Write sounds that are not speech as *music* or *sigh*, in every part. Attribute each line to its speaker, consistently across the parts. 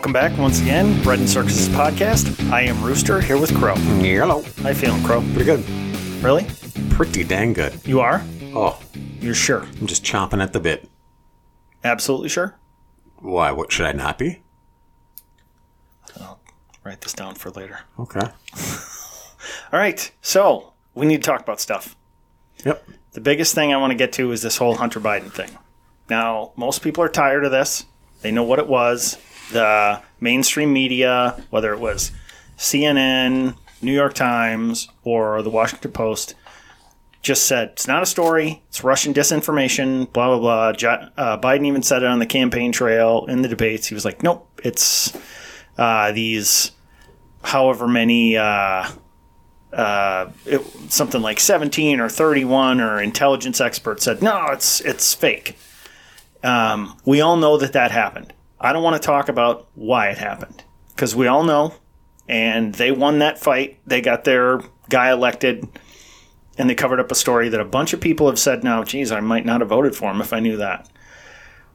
Speaker 1: Welcome back once again, Bread and Circuses podcast. I am Rooster here with Crow.
Speaker 2: Hello.
Speaker 1: How you feeling, Crow?
Speaker 2: Pretty good.
Speaker 1: Really?
Speaker 2: Pretty dang good.
Speaker 1: You are?
Speaker 2: Oh,
Speaker 1: You're sure?
Speaker 2: I'm just chomping at the bit.
Speaker 1: Absolutely sure?
Speaker 2: Why? What should I not be?
Speaker 1: I'll write this down for later.
Speaker 2: Okay. *laughs*
Speaker 1: All right, so we need to talk about stuff.
Speaker 2: Yep.
Speaker 1: The biggest thing I want to get to is this whole Hunter Biden thing. Now, most people are tired of this. They know what it was. The mainstream media, whether it was CNN, New York Times, or the Washington Post, just said it's not a story. It's Russian disinformation. Blah blah blah. Uh, Biden even said it on the campaign trail in the debates. He was like, "Nope, it's uh, these however many." Uh, uh, it, something like 17 or 31 or intelligence experts said no it's it's fake um, we all know that that happened i don't want to talk about why it happened because we all know and they won that fight they got their guy elected and they covered up a story that a bunch of people have said now geez i might not have voted for him if i knew that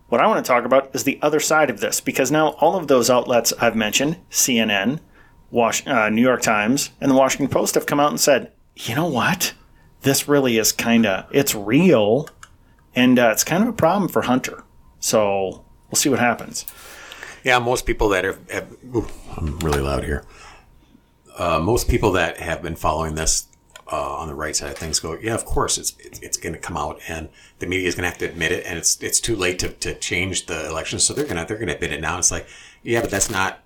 Speaker 1: what i want to talk about is the other side of this because now all of those outlets i've mentioned cnn Wash, uh, New York Times and the Washington Post have come out and said, you know what? This really is kind of, it's real. And uh, it's kind of a problem for Hunter. So we'll see what happens.
Speaker 2: Yeah, most people that have, have ooh, I'm really loud here. Uh, most people that have been following this uh, on the right side of things go, yeah, of course, it's it's, it's going to come out, and the media is going to have to admit it, and it's it's too late to, to change the election, so they're gonna they're gonna admit it now. It's like, yeah, but that's not.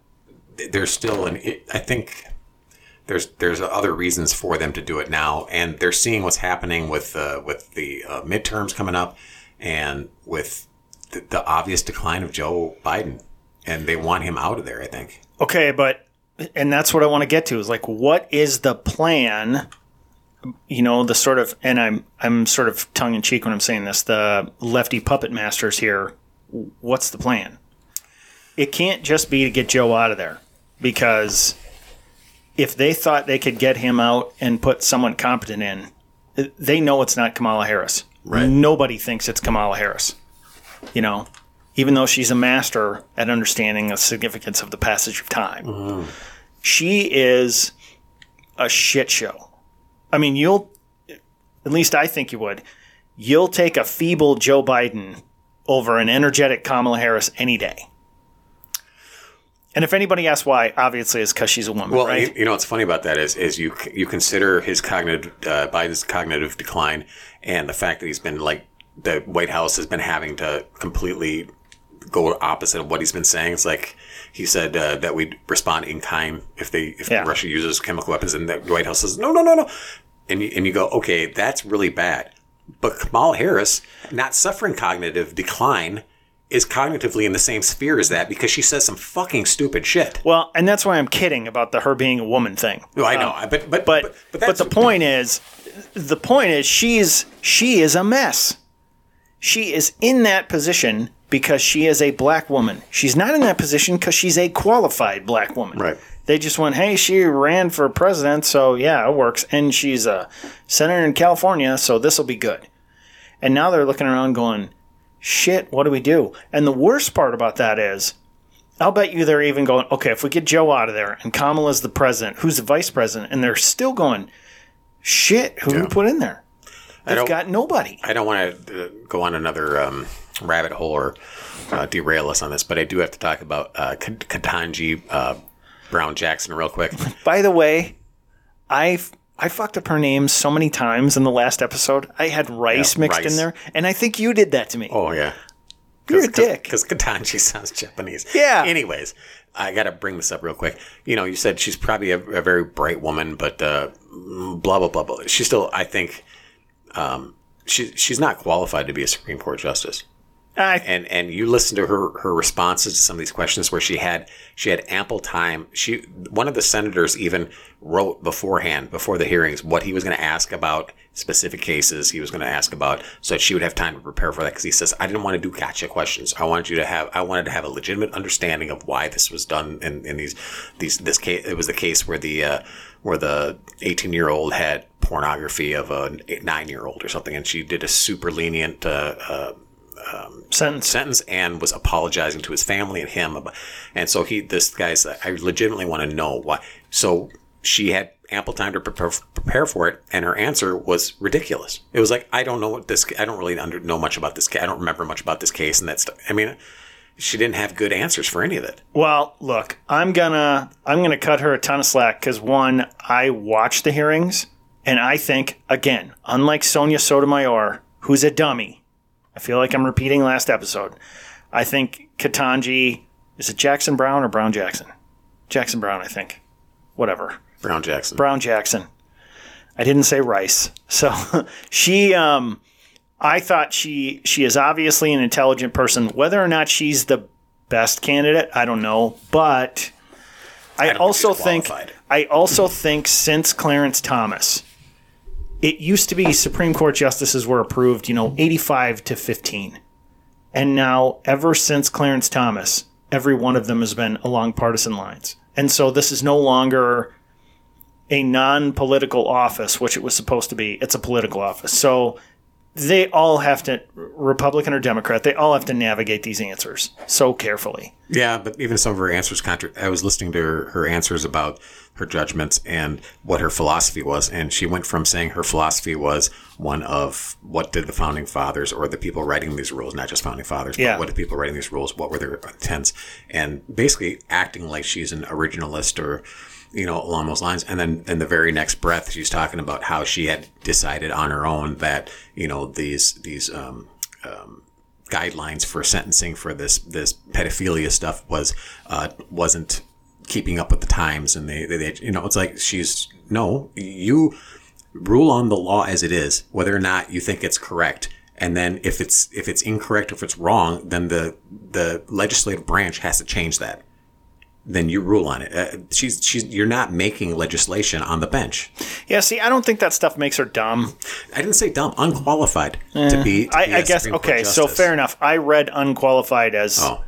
Speaker 2: There's still an. It, I think there's there's other reasons for them to do it now, and they're seeing what's happening with uh, with the uh, midterms coming up, and with the, the obvious decline of Joe Biden, and they want him out of there. I think.
Speaker 1: Okay, but, and that's what I want to get to is like, what is the plan? You know, the sort of, and I'm, I'm sort of tongue in cheek when I'm saying this, the lefty puppet masters here. What's the plan? It can't just be to get Joe out of there because if they thought they could get him out and put someone competent in, they know it's not Kamala Harris.
Speaker 2: Right.
Speaker 1: Nobody thinks it's Kamala Harris. You know, even though she's a master at understanding the significance of the passage of time, she is a shit show. I mean, you'll, at least I think you would, you'll take a feeble Joe Biden over an energetic Kamala Harris any day. And if anybody asks why, obviously it's because she's a woman,
Speaker 2: Well,
Speaker 1: right?
Speaker 2: you, you know what's funny about that is is you you consider his cognitive uh, Biden's cognitive decline and the fact that he's been like the White House has been having to completely go opposite of what he's been saying. It's like he said uh, that we'd respond in kind if they if
Speaker 1: Yeah.
Speaker 2: Russia uses chemical weapons, and the White House says no, no, no, no, and you, and you go okay, that's really bad. But Kamala Harris, not suffering cognitive decline, is cognitively in the same sphere as that because she says some fucking stupid shit.
Speaker 1: well, and that's why I'm kidding about the her being a woman thing.
Speaker 2: No, I know, but but
Speaker 1: Uh, But
Speaker 2: but,
Speaker 1: but, the point is, the point is she's she is a mess. She is in that position because she is a black woman. She's not in that position because she's a qualified black woman.
Speaker 2: Right.
Speaker 1: They just went, hey, she ran for president, so yeah, it works. And she's a senator in California, so this will be good. And now they're looking around going, shit, what do we do? And the worst part about that is, I'll bet you they're even going, okay, if we get Joe out of there and Kamala's the president, who's the vice president, and they're still going, shit, who do we put in there? They've got nobody.
Speaker 2: I don't want to uh, go on another um, rabbit hole or uh, derail us on this, but I do have to talk about uh, Ketanji uh, Brown Jackson real quick.
Speaker 1: By the way, I I fucked up her name so many times in the last episode. I had rice
Speaker 2: Yeah,
Speaker 1: mixed
Speaker 2: rice.
Speaker 1: in there, and I think you did that to me.
Speaker 2: Oh yeah,
Speaker 1: You're a dick.
Speaker 2: because Ketanji *laughs* sounds Japanese.
Speaker 1: Yeah.
Speaker 2: Anyways, I got to bring this up real quick. You know, you said she's probably a, a very bright woman, but uh, blah blah blah blah. She's still, I think, um, she she's not qualified to be a Supreme Court justice.
Speaker 1: I-
Speaker 2: and and you listen to her her responses to some of these questions where she had she had ample time. She one of the senators even wrote beforehand before the hearings what he was going to ask about specific cases he was going to ask about so that she would have time to prepare for that because he says I didn't want to do gotcha questions. I wanted you to have I wanted to have a legitimate understanding of why this was done in, in these these this case it was the case where the uh, where the 18 year old had pornography of a nine year old or something and she did a super lenient uh, uh,
Speaker 1: Sentence.
Speaker 2: sentence and was apologizing to his family and him. About, and so he, this guy's, I legitimately want to know why. So she had ample time to prepare, prepare for it, and her answer was ridiculous. It was like, I don't know what this, I don't really under, know much about this case. I don't remember much about this case and that stuff. I mean, she didn't have good answers for any of it.
Speaker 1: Well, look, I'm gonna I'm gonna cut her a ton of slack because one, I watched the hearings, and I think again, unlike Sonia Sotomayor, who's a dummy, I feel like I'm repeating last episode. I think Ketanji is it Jackson Brown or Brown Jackson? Jackson Brown, I think. Whatever.
Speaker 2: Brown Jackson.
Speaker 1: Brown Jackson. I didn't say Rice. So *laughs* she um I thought she she is obviously an intelligent person. Whether or not she's the best candidate, I don't know. But I,
Speaker 2: think
Speaker 1: also think. I also think since Clarence Thomas, it used to be Supreme Court justices were approved, you know, 85 to 15. And now, ever since Clarence Thomas, every one of them has been along partisan lines. And so this is no longer a non political office, which it was supposed to be. It's a political office. So they all have to, Republican or Democrat, they all have to navigate these answers so carefully.
Speaker 2: Yeah, but even some of her answers contra- I was listening to her, her answers about her judgments and what her philosophy was, and she went from saying her philosophy was one of what did the founding fathers or the people writing these rules, not just founding fathers,
Speaker 1: Yeah.
Speaker 2: but what did people writing these rules, what were their intents, and basically acting like she's an originalist or you know along those lines. And then in the very next breath, she's talking about how she had decided on her own that you know these these um, guidelines for sentencing for this this pedophilia stuff was uh, wasn't keeping up with the times, and they, they, they you know it's like she's no you rule on the law as it is, whether or not you think it's correct. And then if it's if it's incorrect, or if it's wrong, then the the legislative branch has to change that. Then you rule on it. Uh, she's she's you're not making legislation on the bench.
Speaker 1: Yeah, see, I don't think that stuff makes her dumb.
Speaker 2: I didn't say dumb, unqualified to be. to
Speaker 1: I,
Speaker 2: be
Speaker 1: I guess,
Speaker 2: Supreme
Speaker 1: okay, so fair enough. I read unqualified as
Speaker 2: Oh.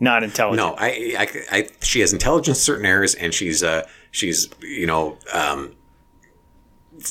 Speaker 1: not intelligent.
Speaker 2: No, I, I, I, she has intelligence in certain areas, and she's, uh, she's, you know, um,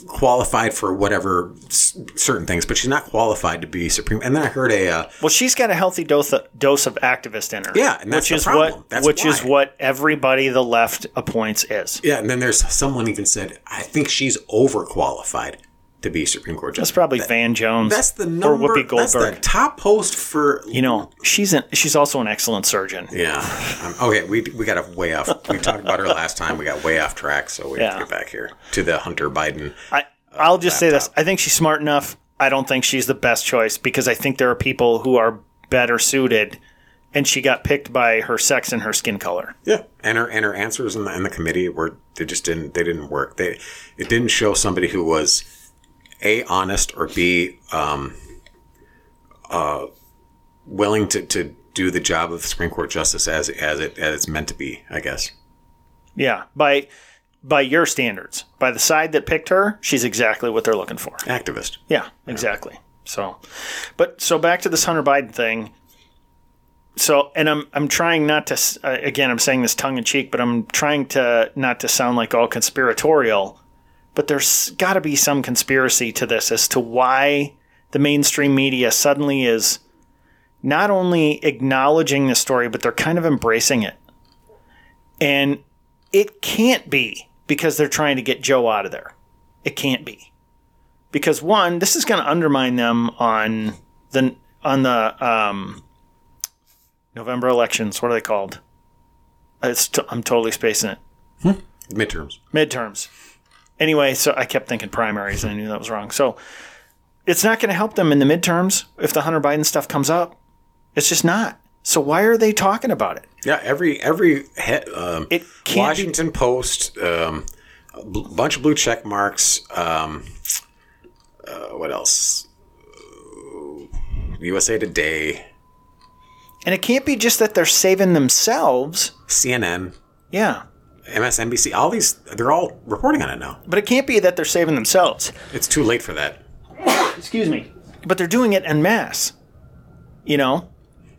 Speaker 2: qualified for whatever s- certain things, but she's not qualified to be supreme. And then I heard a, uh,
Speaker 1: Well, she's got a healthy dose of, dose of activist in her.
Speaker 2: Yeah, and that's
Speaker 1: which is
Speaker 2: problem.
Speaker 1: what
Speaker 2: That's
Speaker 1: which is what everybody the left appoints is.
Speaker 2: yeah, and then there's someone even said, I think she's overqualified to be Supreme Court justice.
Speaker 1: That's probably Van Jones.
Speaker 2: That's the number. or.
Speaker 1: Whoopi
Speaker 2: That's
Speaker 1: Goldberg.
Speaker 2: the top post for.
Speaker 1: you know, she's an, she's also an excellent surgeon.
Speaker 2: Yeah. Um, okay, we, we got a way off. We talked about her last time. We got way off track, so we have to get back here to the Hunter Biden.
Speaker 1: I I'll just say this: I think she's smart enough. I don't think she's the best choice because I think there are people who are better suited, and she got picked by her sex and her skin color.
Speaker 2: Yeah, and her and her answers in the in the committee were they just didn't they didn't work. They it didn't show somebody who was a honest or b um, uh, willing to, to do the job of the Supreme Court justice as as it as it's meant to be. I guess.
Speaker 1: Yeah, by by your standards, by the side that picked her, she's exactly what they're looking for.
Speaker 2: Activist.
Speaker 1: Yeah, exactly. So, but so back to this Hunter Biden thing. So, and I'm I'm trying not to uh, again I'm saying this tongue in cheek, but I'm trying to not to sound like all conspiratorial. But there's got to be some conspiracy to this as to why the mainstream media suddenly is not only acknowledging the story, but they're kind of embracing it. And it can't be because they're trying to get Joe out of there. It can't be because one, this is going to undermine them on the on the um, November elections. What are they called? It's t- I'm totally spacing it.
Speaker 2: Midterms.
Speaker 1: Midterms. Anyway, so I kept thinking primaries, and I knew that was wrong. So it's not going to help them in the midterms if the Hunter Biden stuff comes up. It's just not. So why are they talking about it?
Speaker 2: Yeah, every every he, um,
Speaker 1: It can't be-
Speaker 2: Washington Post, um, a bunch of blue check marks. Um, uh, what else? USA Today.
Speaker 1: And it can't be just that they're saving themselves.
Speaker 2: CNN,
Speaker 1: Yeah.
Speaker 2: MSNBC, all these, they're all reporting on it now.
Speaker 1: But it can't be that they're saving themselves.
Speaker 2: It's too late for that.
Speaker 1: Excuse me. But they're doing it en masse. You know?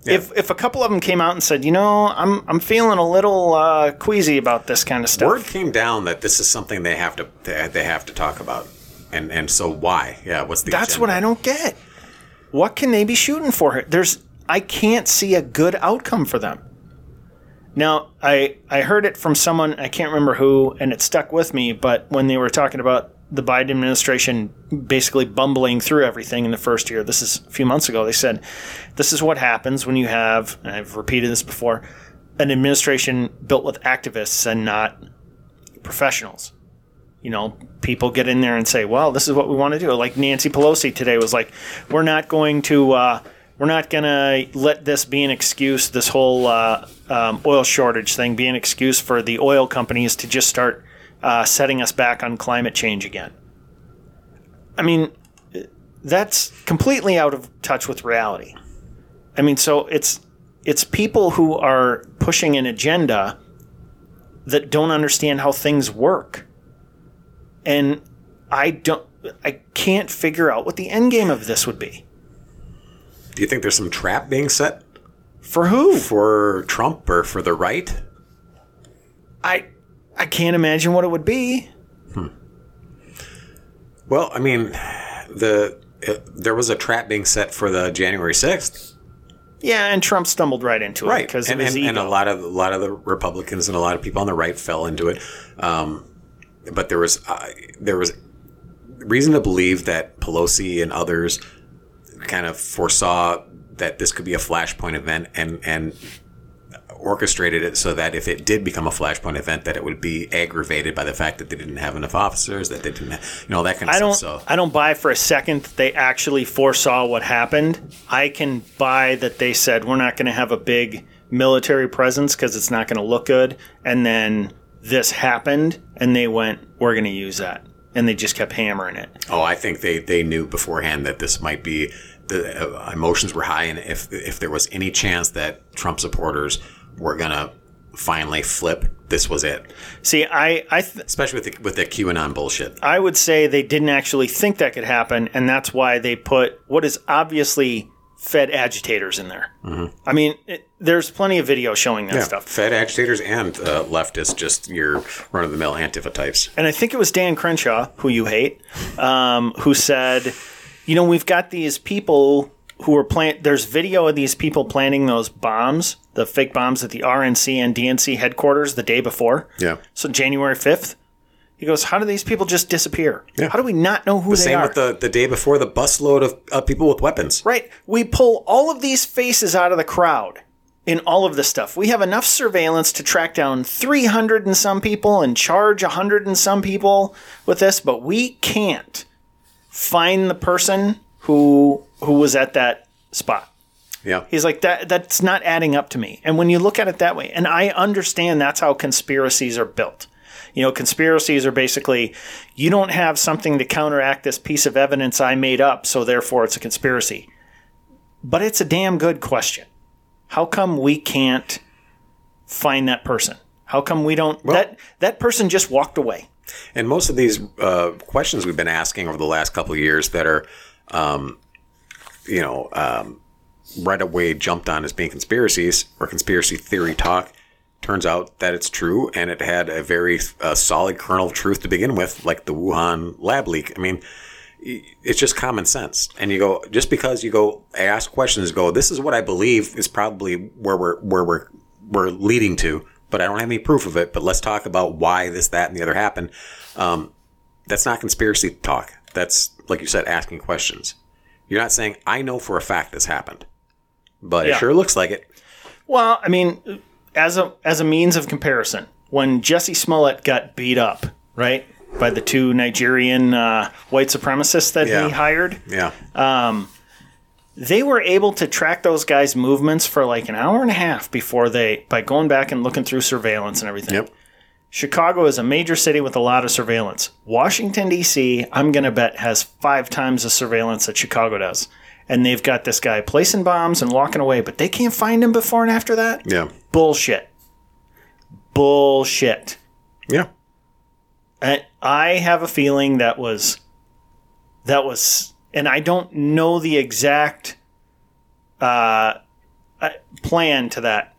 Speaker 1: If, if a couple of them came out and said, you know, I'm I'm feeling a little uh, queasy about this kind of stuff.
Speaker 2: Word came down that this is something they have to they, they have to talk about, and and so why? Yeah, what's the?
Speaker 1: That's what I don't get. What can they be shooting for? There's I can't see a good outcome for them. Now, I I heard it from someone I can't remember who, and it stuck with me. But when they were talking about the Biden administration basically bumbling through everything in the first year, this is a few months ago. They said, "This is what happens when you have," and I've repeated this before, an administration built with activists and not professionals you know, people get in there and say, "Well, this is what we want to do." Like Nancy Pelosi today was like, "We're not going to, uh, we're not going to let this be an excuse. This whole uh, um, oil shortage thing be an excuse for the oil companies to just start uh, setting us back on climate change again." I mean, that's completely out of touch with reality. I mean, so it's it's people who are pushing an agenda that don't understand how things work and I don't, I can't figure out what the end game of this would be.
Speaker 2: Do you think there's some trap being set
Speaker 1: For who?
Speaker 2: for Trump or for the right?
Speaker 1: I, I can't imagine what it would be.
Speaker 2: Well, I mean, the uh, there was a trap being set for the January sixth,
Speaker 1: Yeah, and Trump stumbled right into it
Speaker 2: right?
Speaker 1: because
Speaker 2: and, and, and a lot of a lot of the Republicans and a lot of people on the right fell into it. Um, but there was uh, there was reason to believe that Pelosi and others kind of foresaw that this could be a flashpoint event and and orchestrated it so that if it did become a flashpoint event that it would be aggravated by the fact that they didn't have enough officers that they didn't have, you know that kind of
Speaker 1: I don't.
Speaker 2: stuff so
Speaker 1: I don't buy for a second that they actually foresaw what happened. I can buy that they said we're not going to have a big military presence because it's not going to look good, and then this happened, and they went, "We're going to use that," and they just kept hammering it.
Speaker 2: Oh, I think they, they knew beforehand that this might be the uh, emotions were high, and if if there was any chance that Trump supporters were gonna finally flip, this was it.
Speaker 1: See, I I th-
Speaker 2: Especially with the, with the QAnon bullshit.
Speaker 1: I would say they didn't actually think that could happen, and that's why they put what is obviously Fed agitators in there. I mean, it, there's plenty of video showing that
Speaker 2: Yeah,
Speaker 1: stuff.
Speaker 2: Fed agitators and uh, leftists, just your run of the mill Antifa types.
Speaker 1: And I think it was Dan Crenshaw, who you hate, um, who said, you know, we've got these people who are plant. There's video of these people planting those bombs, the fake bombs at the RNC and DNC headquarters the day before.
Speaker 2: Yeah.
Speaker 1: So January 5th. He goes, how do these people just disappear?
Speaker 2: Yeah.
Speaker 1: How do we not know who they
Speaker 2: Same
Speaker 1: are?
Speaker 2: with the, the day before the busload of uh, people with weapons.
Speaker 1: Right. We pull all of these faces out of the crowd in all of this stuff. We have enough surveillance to track down 300 and some people and charge 100 and some people with this, but we can't find the person who who was at that spot.
Speaker 2: Yeah.
Speaker 1: He's like that that's not adding up to me. And when you look at it that way, and I understand that's how conspiracies are built. You know, conspiracies are basically you don't have something to counteract this piece of evidence I made up, so therefore it's a conspiracy. But it's a damn good question. How come we can't find that person? How come we don't that that person just walked away?
Speaker 2: And most of these uh, questions we've been asking over the last couple of years that are, um, you know, um, right away jumped on as being conspiracies or conspiracy theory talk, turns out that it's true and it had a very uh, solid kernel of truth to begin with, like the Wuhan lab leak. I mean, it's just common sense. And you go, just because you go ask questions, go, this is what I believe is probably where we're, where we're, we're leading to, but I don't have any proof of it. But let's talk about why this, that, and the other happened. Um, that's not conspiracy talk. That's, like you said, asking questions. You're not saying, I know for a fact this happened, but
Speaker 1: Yeah.
Speaker 2: it sure looks like it.
Speaker 1: Well, I mean, as a as a means of comparison, when Jussie Smollett got beat up, right, by the two Nigerian uh, white supremacists that
Speaker 2: Yeah.
Speaker 1: he hired,
Speaker 2: Yeah.
Speaker 1: um, they were able to track those guys' movements for like an hour and a half before they, by going back and looking through surveillance and everything.
Speaker 2: Yep.
Speaker 1: Chicago is a major city with a lot of surveillance. Washington, D.C., I'm going to bet, has five times the surveillance that Chicago does. And they've got this guy placing bombs and walking away, but they can't find him before and after that.
Speaker 2: Yeah.
Speaker 1: Bullshit. Bullshit.
Speaker 2: Yeah.
Speaker 1: I, I have a feeling that was that was, and I don't know the exact uh, uh, plan to that,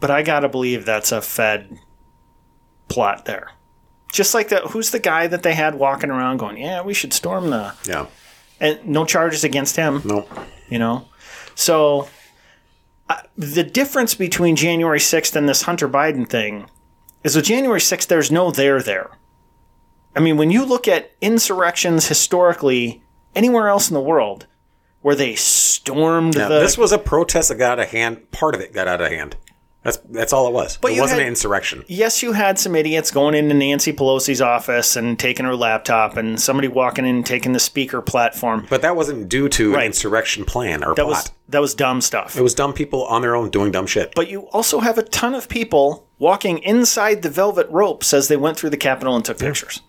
Speaker 1: but I gotta believe that's a Fed plot there. Just like the who's the guy that they had walking around going, yeah, we should storm the
Speaker 2: Yeah.
Speaker 1: And no charges against him.
Speaker 2: No.
Speaker 1: You know, so uh, the difference between January sixth and this Hunter Biden thing is with January sixth, there's no there there. I mean, when you look at insurrections historically anywhere else in the world where they stormed
Speaker 2: Yeah,
Speaker 1: the
Speaker 2: this was a protest that got out of hand. Part of it got out of hand. That's that's all it was.
Speaker 1: But
Speaker 2: it wasn't
Speaker 1: had-
Speaker 2: an insurrection.
Speaker 1: yes, you had some idiots going into Nancy Pelosi's office and taking her laptop, and somebody walking in and taking the speaker platform.
Speaker 2: But that wasn't due to an insurrection plan or
Speaker 1: That
Speaker 2: plot.
Speaker 1: was that was dumb stuff.
Speaker 2: it was dumb people on their own doing dumb shit.
Speaker 1: But you also have a ton of people walking inside the velvet ropes as they went through the Capitol and took pictures.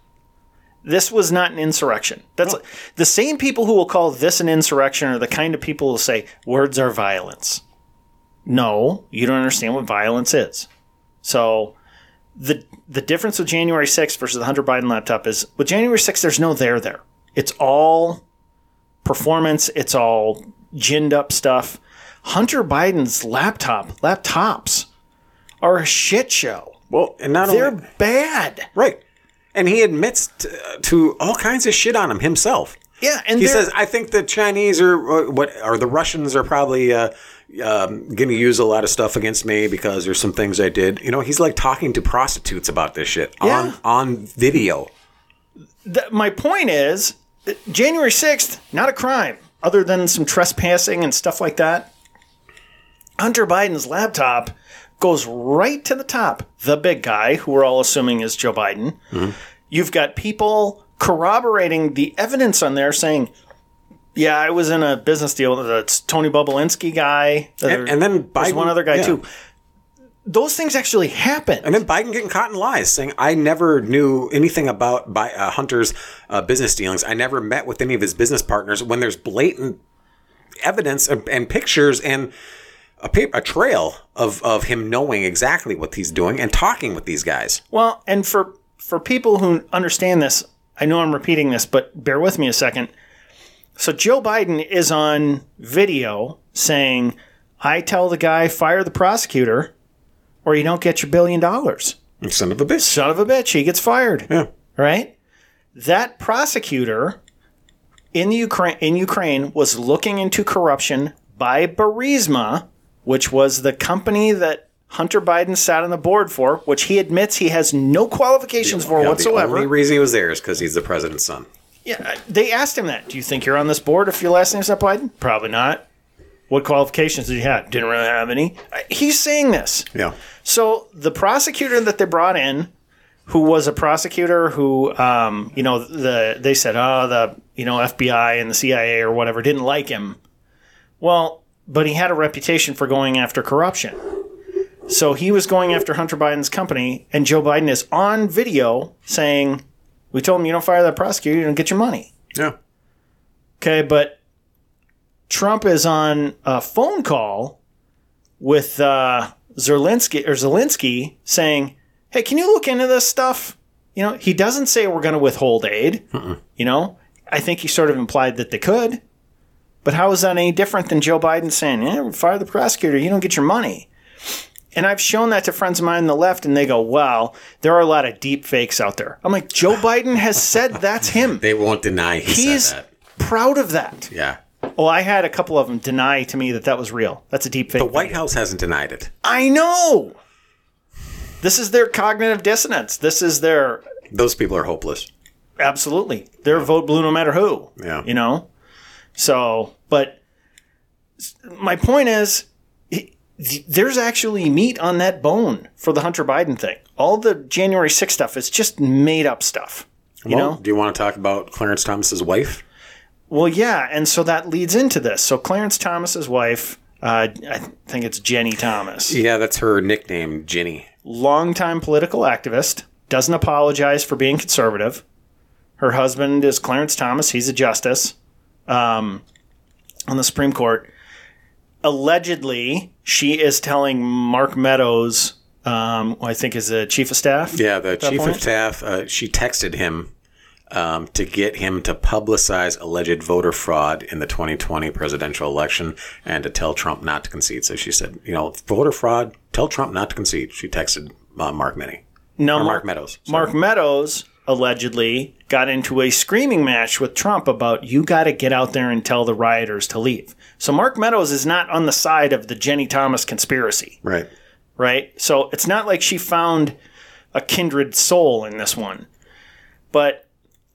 Speaker 1: This was not an insurrection. That's the same people who will call this an insurrection are the kind of people who will say words are violence. No, you don't understand what violence is. So the the difference with January 6th versus the Hunter Biden laptop is with January 6th there's no there there. It's all performance, it's all ginned up stuff. Hunter Biden's laptop, laptops are a shit show.
Speaker 2: well, and not only
Speaker 1: They're
Speaker 2: only
Speaker 1: bad.
Speaker 2: right, and he admits to, to all kinds of shit on him himself.
Speaker 1: Yeah, and
Speaker 2: He says, "I think the Chinese are uh, what or the Russians are probably uh, um, going to use a lot of stuff against me because there's some things I did." You know, he's like talking to prostitutes about this shit
Speaker 1: Yeah.
Speaker 2: on on video.
Speaker 1: th- my point is January 6th, not a crime other than some trespassing and stuff like that. Hunter Biden's laptop goes right to the top. The big guy, who we're all assuming is Joe Biden. You've got people corroborating the evidence on there saying, yeah, I was in a business deal. That's Tony Bobulinski guy.
Speaker 2: And, and then
Speaker 1: There's
Speaker 2: Biden,
Speaker 1: one other guy
Speaker 2: yeah.
Speaker 1: too. Those things actually happen.
Speaker 2: And then Biden getting caught in lies, saying, "I never knew anything about by, uh, Hunter's uh, business dealings. I never met with any of his business partners." When there's blatant evidence and, and pictures and a, pa- a trail of of him knowing exactly what he's doing and talking with these guys.
Speaker 1: Well, and for for people who understand this, I know I'm repeating this, but bear with me a second. So Joe Biden is on video saying, "I tell the guy fire the prosecutor, or you don't get your billion dollars."
Speaker 2: Son of a bitch.
Speaker 1: Son of a bitch, he gets fired.
Speaker 2: Yeah.
Speaker 1: Right? That prosecutor in the Ukraine in Ukraine was looking into corruption by Burisma, which was the company that Hunter Biden sat on the board for, which he admits he has no qualifications for
Speaker 2: Yeah,
Speaker 1: whatsoever.
Speaker 2: The only reason he was there is because he's the president's son.
Speaker 1: Yeah, they asked him that. Do you think you're on this board if your last name's not Biden? Probably not. What qualifications did he have? Didn't really have any. Uh, He's saying this.
Speaker 2: Yeah.
Speaker 1: So the prosecutor that they brought in, who was a prosecutor who, um, you know, the they said, oh, the you know FBI and the CIA or whatever didn't like him. Well, but he had a reputation for going after corruption. So he was going after Hunter Biden's company, and Joe Biden is on video saying, "We told him you don't fire that prosecutor, you don't get your money."
Speaker 2: Yeah.
Speaker 1: Okay, but Trump is on a phone call with uh, Zelensky or Zelensky saying, "Hey, can you look into this stuff?" You know, he doesn't say we're going to withhold aid. You know, I think he sort of implied that they could. But how is that any different than Joe Biden saying, "Yeah, fire the prosecutor, you don't get your money"? And I've shown that to friends of mine on the left, and they go, "Well, there are a lot of deep fakes out there." I'm like, Joe Biden has said that's him. *laughs*
Speaker 2: They won't deny he
Speaker 1: He's
Speaker 2: said that.
Speaker 1: proud of that.
Speaker 2: Yeah.
Speaker 1: Well, I had a couple of them deny to me that that was real. That's a deep fake.
Speaker 2: The White House hasn't denied it.
Speaker 1: I know. This is their cognitive dissonance. This is their
Speaker 2: Those people are hopeless.
Speaker 1: absolutely their vote blue no matter who.
Speaker 2: Yeah.
Speaker 1: You know. So, but my point is, th- there's actually meat on that bone for the Hunter Biden thing. All the January 6th stuff is just made up stuff. You
Speaker 2: Well,
Speaker 1: know.
Speaker 2: do you want to talk about Clarence Thomas's wife?
Speaker 1: Well, yeah, and so that leads into this. So Clarence Thomas's wife, uh, I think it's Jenny Thomas.
Speaker 2: Yeah, that's her nickname, Ginny.
Speaker 1: longtime political activist, doesn't apologize for being conservative. Her husband is Clarence Thomas. He's a justice. Um, on the Supreme Court. Allegedly, she is telling Mark Meadows, um, who I think is the chief of staff.
Speaker 2: Yeah, the chief
Speaker 1: point?
Speaker 2: of staff, uh, she texted him um, to get him to publicize alleged voter fraud in the 2020 presidential election and to tell Trump not to concede. So she said, you know, voter fraud, tell Trump not to concede. She texted uh, Mark Minnie.
Speaker 1: No, Mark,
Speaker 2: Mark Meadows. sorry.
Speaker 1: Mark Meadows allegedly got into a screaming match with Trump about you got to get out there and tell the rioters to leave. So Mark Meadows is not on the side of the Jenny Thomas conspiracy,
Speaker 2: Right.
Speaker 1: right? So it's not like she found a kindred soul in this one. But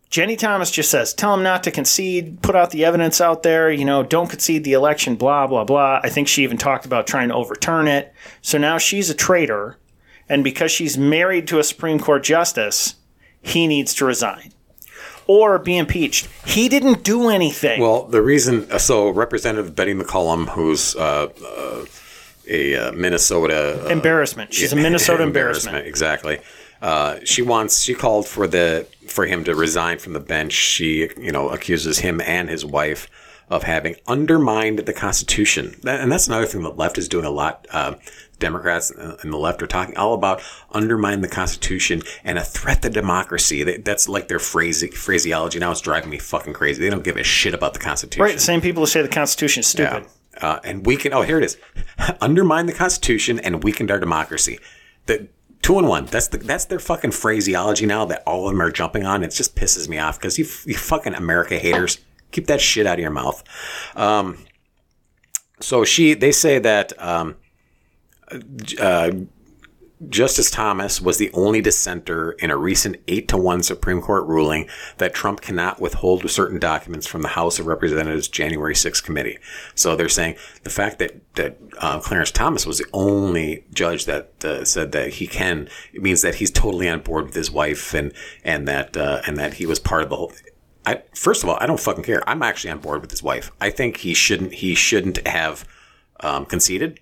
Speaker 1: Jenny Thomas just says, tell him not to concede, put out the evidence out there, you know, don't concede the election, blah, blah, blah. I think she even talked about trying to overturn it. So now she's a traitor. And because she's married to a Supreme Court justice, he needs to resign or be impeached. He didn't do anything.
Speaker 2: Well, the reason, uh, so Representative Betty McCollum, who's uh, uh, a uh, Minnesota uh,
Speaker 1: embarrassment. She's a *laughs* Minnesota embarrassment.
Speaker 2: Exactly. Uh, she wants. She called for the for him to resign from the bench. She, you know, accuses him and his wife of having undermined the Constitution. And that's another thing the left is doing a lot. Uh, Democrats and the left are talking all about undermine the Constitution and a threat to democracy. That's like their phrase, phraseology. Now it's driving me fucking crazy. They don't give a shit about the Constitution.
Speaker 1: Right, the same people who say the Constitution is stupid.
Speaker 2: Uh, and weaken. Oh, here it is. *laughs* Undermine the Constitution and weakened our democracy. The two and one. That's the that's their fucking phraseology now that all of them are jumping on. It just pisses me off because you you fucking America haters. Keep that shit out of your mouth. Um, so she they say that um, uh, Justice Thomas was the only dissenter in a recent 8 to 1 Supreme Court ruling that Trump cannot withhold certain documents from the House of Representatives January 6 committee. So they're saying the fact that, that uh, Clarence Thomas was the only judge that uh, said that he can, it means that he's totally on board with his wife and, and that, uh, and that he was part of the whole. I, first of all, I don't fucking care. I'm actually on board with his wife. I think he shouldn't, he shouldn't have um, conceded.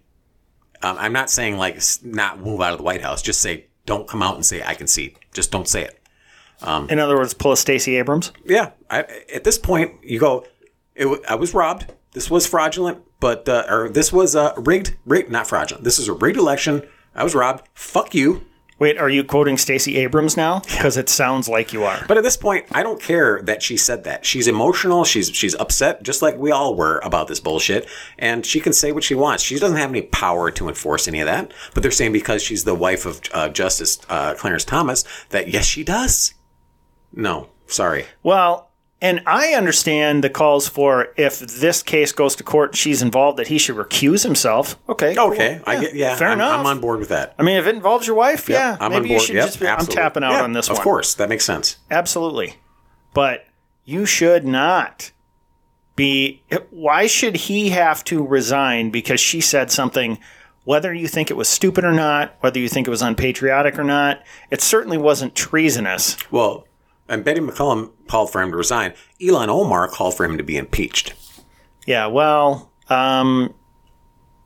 Speaker 2: Um, I'm not saying like not move out of the White House. Just say don't come out and say I concede. Just don't say it.
Speaker 1: In other words, pull a Stacey Abrams.
Speaker 2: Yeah. I, at this point, you go. It, I was robbed. This was fraudulent, but uh, or this was uh, rigged. Rigged, not fraudulent. This is a rigged election. I was robbed. Fuck you.
Speaker 1: Wait, are you quoting Stacey Abrams now? Because it sounds like you are.
Speaker 2: But at this point, I don't care that she said that. She's emotional. She's she's upset, just like we all were about this bullshit. And she can say what she wants. She doesn't have any power to enforce any of that. But they're saying because she's the wife of uh, Justice uh, Clarence Thomas, that yes, she does. No, sorry.
Speaker 1: Well, and I understand the calls for if this case goes to court, she's involved, that he should recuse himself. Okay. cool.
Speaker 2: Okay, I get. Yeah,
Speaker 1: fair
Speaker 2: I'm,
Speaker 1: enough.
Speaker 2: I'm on board with that.
Speaker 1: I mean, if it involves your wife, yeah,
Speaker 2: I'm
Speaker 1: maybe
Speaker 2: on board.
Speaker 1: you should
Speaker 2: Yep,
Speaker 1: just. Be,
Speaker 2: absolutely.
Speaker 1: I'm tapping out
Speaker 2: Yeah,
Speaker 1: on this
Speaker 2: Of
Speaker 1: one.
Speaker 2: Of course, that makes sense.
Speaker 1: Absolutely. But you should not be. Why should he have to resign because she said something, whether you think it was stupid or not, whether you think it was unpatriotic or not? It certainly wasn't treasonous.
Speaker 2: Well, and Betty McCollum called for him to resign. Ilhan Omar called for him to be impeached.
Speaker 1: Yeah, well, um,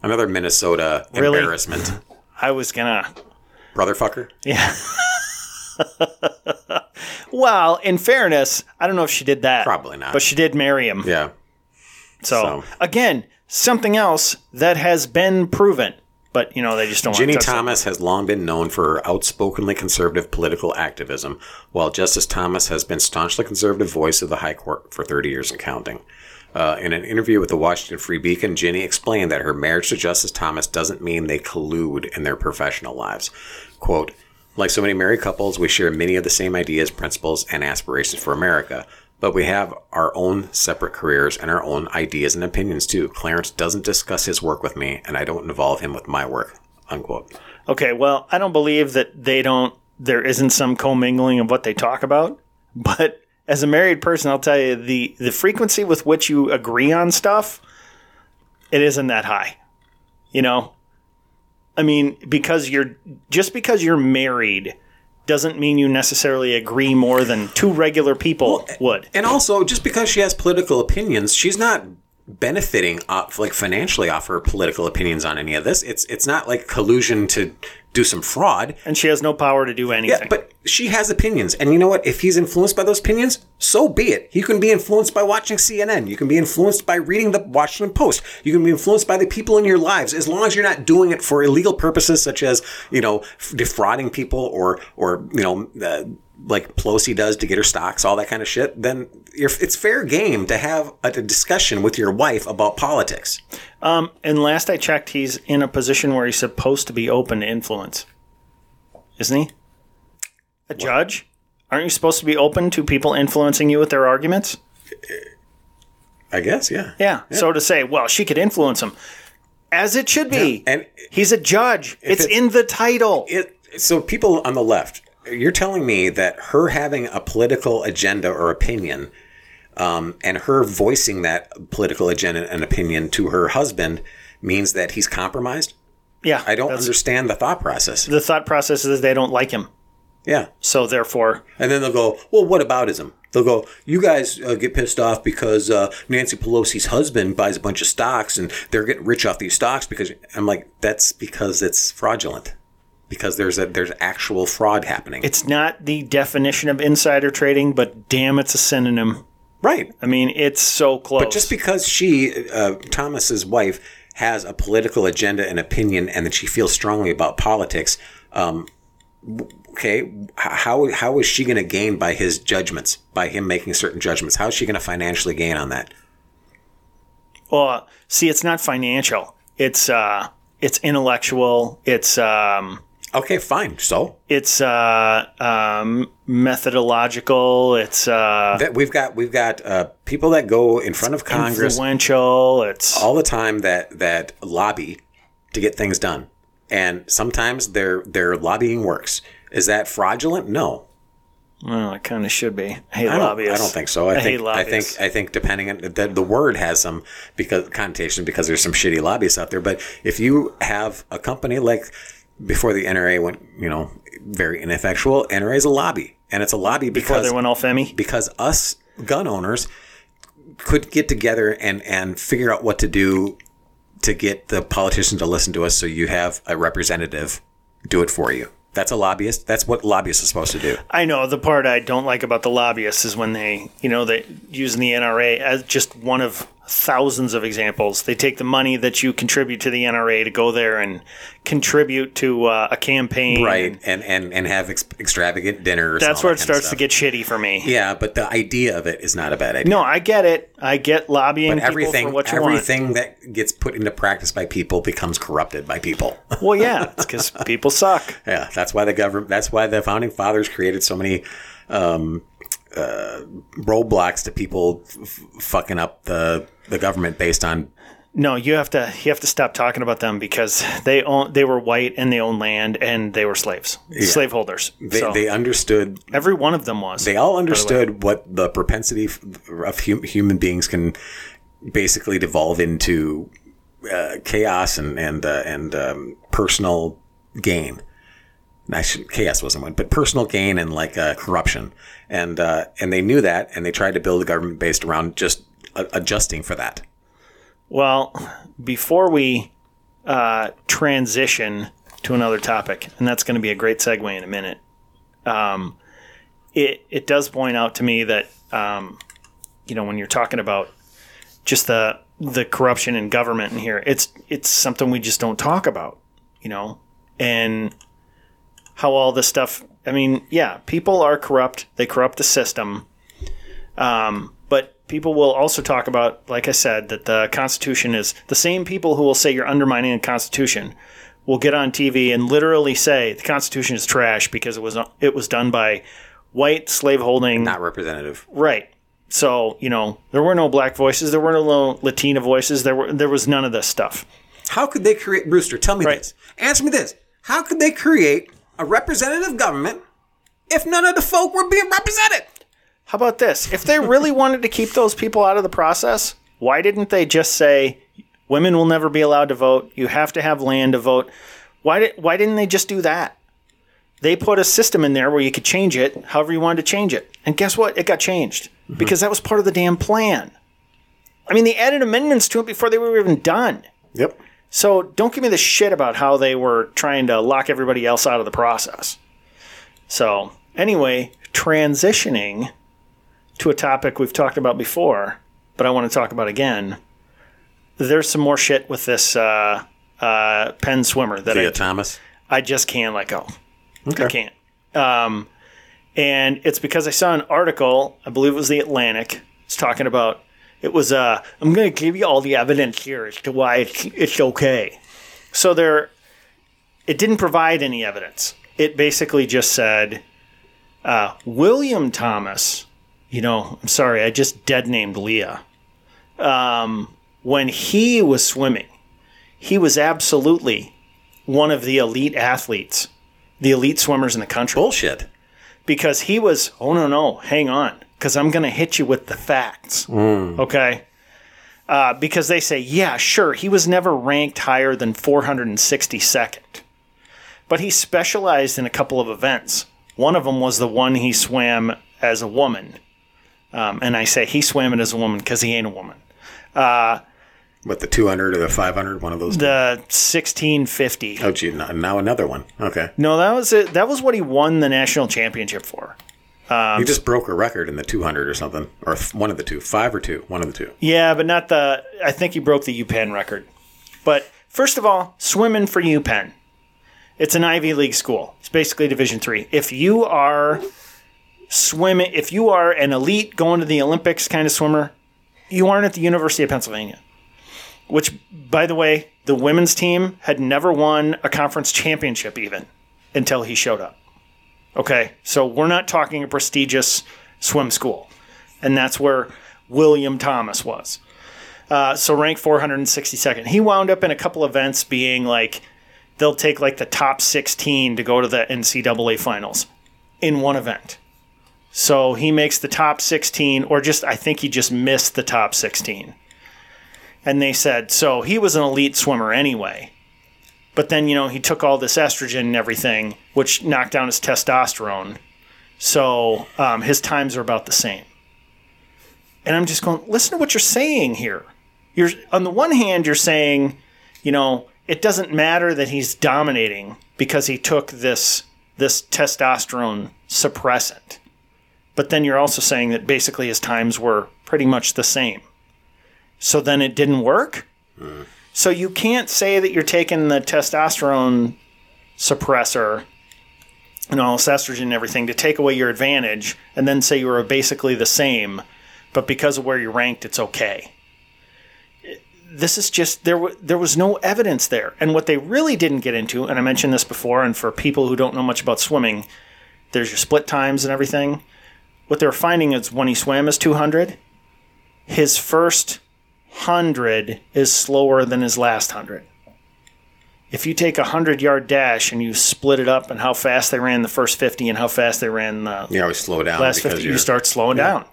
Speaker 2: Another Minnesota
Speaker 1: Really?
Speaker 2: embarrassment.
Speaker 1: I was gonna.
Speaker 2: Brother fucker.
Speaker 1: Yeah. *laughs* well, in fairness, I don't know if she did that.
Speaker 2: Probably not.
Speaker 1: But she did marry him.
Speaker 2: Yeah.
Speaker 1: So,
Speaker 2: So-
Speaker 1: again, something else that has been proven, but you know they just don't.
Speaker 2: Ginny
Speaker 1: want to touch it.
Speaker 2: Thomas has long been known for her outspokenly conservative political activism, while Justice Thomas has been staunchly conservative voice of the High Court for 30 years and counting. Uh, in an interview with the Washington Free Beacon, Ginny explained that her marriage to Justice Thomas doesn't mean they collude in their professional lives. Quote, like so many married couples, we share many of the same ideas, principles, and aspirations for America, but we have our own separate careers and our own ideas and opinions too. Clarence doesn't discuss his work with me, and I don't involve him with my work. Unquote.
Speaker 1: Okay, well, I don't believe that they don't. There isn't some commingling of what they talk about, but as a married person, I'll tell you the the frequency with which you agree on stuff, it isn't that high. You know, I mean, because you're just because you're married doesn't mean you necessarily agree more than two regular people would.
Speaker 2: And also, just because she has political opinions, she's not benefiting off like financially off her political opinions on any of this. It's it's not like collusion to do some fraud.
Speaker 1: And she has no power to do anything.
Speaker 2: Yeah, but she has opinions. And you know what? If he's influenced by those opinions, so be it. You can be influenced by watching CNN. You can be influenced by reading the Washington Post. You can be influenced by the people in your lives as long as you're not doing it for illegal purposes such as, you know, defrauding people or or, you know, uh, like Pelosi does to get her stocks, all that kind of shit, then you're, it's fair game to have a, a discussion with your wife about politics.
Speaker 1: Um, and last I checked, he's in a position where he's supposed to be open to influence, isn't he? A judge? Aren't you supposed to be open to people influencing you with their arguments?
Speaker 2: I guess, yeah.
Speaker 1: Yeah. So to say, well, she could influence him, as it should be.
Speaker 2: And
Speaker 1: he's a judge. It's,
Speaker 2: it's-
Speaker 1: in the title.
Speaker 2: it, so people on the left, you're telling me that her having a political agenda or opinion, um, and her voicing that political agenda and opinion to her husband means that he's compromised.
Speaker 1: yeah.
Speaker 2: I don't understand the thought process.
Speaker 1: The thought process is they don't like him.
Speaker 2: Yeah,
Speaker 1: So therefore,
Speaker 2: and then they'll go, "Well, what aboutism?" They'll go, "You guys uh, get pissed off because uh, Nancy Pelosi's husband buys a bunch of stocks and they're getting rich off these stocks." Because I'm like, that's because it's fraudulent. Because there's a there's actual fraud happening.
Speaker 1: it's not the definition of insider trading, but damn, it's a synonym.
Speaker 2: right.
Speaker 1: I mean, it's so close.
Speaker 2: But just because she, uh, Thomas's wife, has a political agenda and opinion, and that she feels strongly about politics, um, okay, how how is she going to gain by his judgments, by him making certain judgments? How is she going to financially gain on that?
Speaker 1: Well, see, it's not financial. It's uh, it's intellectual. It's um,
Speaker 2: Okay, fine. So
Speaker 1: it's uh, um, methodological. It's uh,
Speaker 2: that we've got we've got uh, people that go in front of Congress
Speaker 1: influential. It's
Speaker 2: all the time that that lobby to get things done, and sometimes their their lobbying works. Is that fraudulent? No.
Speaker 1: well, it kind of should be. I hate
Speaker 2: I don't,
Speaker 1: lobbyists.
Speaker 2: I don't think so. I,
Speaker 1: hate
Speaker 2: think I
Speaker 1: lobbyists.
Speaker 2: think I think depending on the, the word has some because connotation because there's some shitty lobbyists out there. But if you have a company like before the NRA went, you know, very ineffectual, NRA is a lobby, and it's a lobby
Speaker 1: before
Speaker 2: because
Speaker 1: they went all femmy.
Speaker 2: because us gun owners could get together and and figure out what to do to get the politicians to listen to us. So you have a representative do it for you. That's a lobbyist. That's what lobbyists are supposed to do.
Speaker 1: I know the part I don't like about the lobbyists is when they, you know, they using the NRA as just one of thousands of examples. They take the money that you contribute to the NRA to go there and contribute to uh, a campaign.
Speaker 2: right and and and have ex- extravagant dinners
Speaker 1: That's where
Speaker 2: that
Speaker 1: it starts to get shitty for me.
Speaker 2: yeah but the idea of it is not a bad idea
Speaker 1: No, I get it. I get lobbying
Speaker 2: but
Speaker 1: people
Speaker 2: everything
Speaker 1: for what you
Speaker 2: everything that gets put into practice by people becomes corrupted by people. *laughs*
Speaker 1: Well, yeah, it's because people suck.
Speaker 2: yeah that's why the government that's why the founding fathers created so many um uh, roadblocks to people f- fucking up the the government based on
Speaker 1: No, you have to you have to stop talking about them because they own they were white and they owned land and they were slaves, slaveholders.
Speaker 2: they,
Speaker 1: so
Speaker 2: they understood
Speaker 1: every one of them was.
Speaker 2: they all understood what the propensity of hum- human beings can basically devolve into uh, chaos and and uh, and um, personal gain. I should, chaos wasn't one, but personal gain and like uh, corruption, and uh, and they knew that, and they tried to build a government based around just adjusting for that.
Speaker 1: Well, before we uh, transition to another topic, and that's going to be a great segue in a minute, um, it it does point out to me that um, you know when you're talking about just the the corruption in government in here, it's it's something we just don't talk about, you know, and how all this stuff. I mean, yeah, people are corrupt; they corrupt the system. Um, people will also talk about, like I said, that the Constitution is the same people who will say you're undermining the Constitution will get on TV and literally say the Constitution is trash because it was it was done by white slaveholding
Speaker 2: Not representative.
Speaker 1: right. So you know there were no black voices, there were no Latina voices, there were there was none of this stuff.
Speaker 2: How could they create Rooster? Tell me
Speaker 1: Right.
Speaker 2: this. Answer me this. How could they create a representative government if none of the folk were being represented?
Speaker 1: How about this? If they really *laughs* wanted to keep those people out of the process, why didn't they just say women will never be allowed to vote? You have to have land to vote. Why did why didn't they just do that? They put a system in there where you could change it however you wanted to change it. And guess what? It got changed mm-hmm. because that was part of the damn plan. I mean, they added amendments to it before they were even done.
Speaker 2: Yep.
Speaker 1: So don't give me the shit about how they were trying to lock everybody else out of the process. So, anyway, transitioning to a topic we've talked about before, but I want to talk about again. There's some more shit with this uh, uh, Penn swimmer that
Speaker 2: Thea
Speaker 1: I,
Speaker 2: Thomas.
Speaker 1: I just can't let go.
Speaker 2: Okay.
Speaker 1: I can't. Um, and it's because I saw an article, I believe it was the Atlantic, it's talking about it was uh I'm going to give you all the evidence here as to why it's, it's okay. So there it didn't provide any evidence. It basically just said uh, William Thomas, you know, I'm sorry, I just dead named Lia. Um, when he was swimming, he was absolutely one of the elite athletes, the elite swimmers in the country
Speaker 2: Bullshit.
Speaker 1: because he was, oh no, no, hang on, because I'm going to hit you with the facts. Okay. Uh, because they say, yeah, sure, he was never ranked higher than 462nd, but he specialized in a couple of events. One of them was the one he swam as a woman. Um, and I say he swam it as a woman because he ain't a woman.
Speaker 2: What the 200 or the 500? One of those.
Speaker 1: The 1650.
Speaker 2: oh, gee, now now another one. Okay.
Speaker 1: No, that was it. That was what he won the national championship for.
Speaker 2: he just broke a record in the 200 or something, or one of the two, five or two, one of the two.
Speaker 1: Yeah, but not the. I think he broke the UPenn record. But first of all, swimming for UPenn. It's an Ivy League school. It's basically Division three. If you are swimming, if you are an elite going to the Olympics kind of swimmer, you aren't at the University of Pennsylvania. Which, by the way, the women's team had never won a conference championship even until he showed up. Okay, so we're not talking a prestigious swim school, and that's where William Thomas was. Uh, so ranked 462nd. He wound up in a couple events being like, they'll take like the top 16 to go to the NCAA finals in one event. So he makes the top 16, or just, I think he just missed the top 16. And they said, so he was an elite swimmer anyway. But then, you know, he took all this estrogen and everything, which knocked down his testosterone. So um, his times are about the same. And I'm just going, listen to what you're saying here. You're on the one hand, you're saying, you know, it doesn't matter that he's dominating because he took this this testosterone suppressant. But then you're also saying that basically his times were pretty much the same. So then it didn't work? So you can't say that you're taking the testosterone suppressor and all this estrogen and everything to take away your advantage and then say you were basically the same, but because of where you're ranked, it's okay. This is just there. There was no evidence there, and what they really didn't get into, and I mentioned this before, and for people who don't know much about swimming, there's your split times and everything. What they were finding is when he swam his 200, his first 100 is slower than his last 100 if you take a 100 yard dash and you split it up and how fast they ran the first 50 and how fast they ran the
Speaker 2: You always slow down
Speaker 1: last
Speaker 2: because
Speaker 1: 50
Speaker 2: you're,
Speaker 1: start slowing down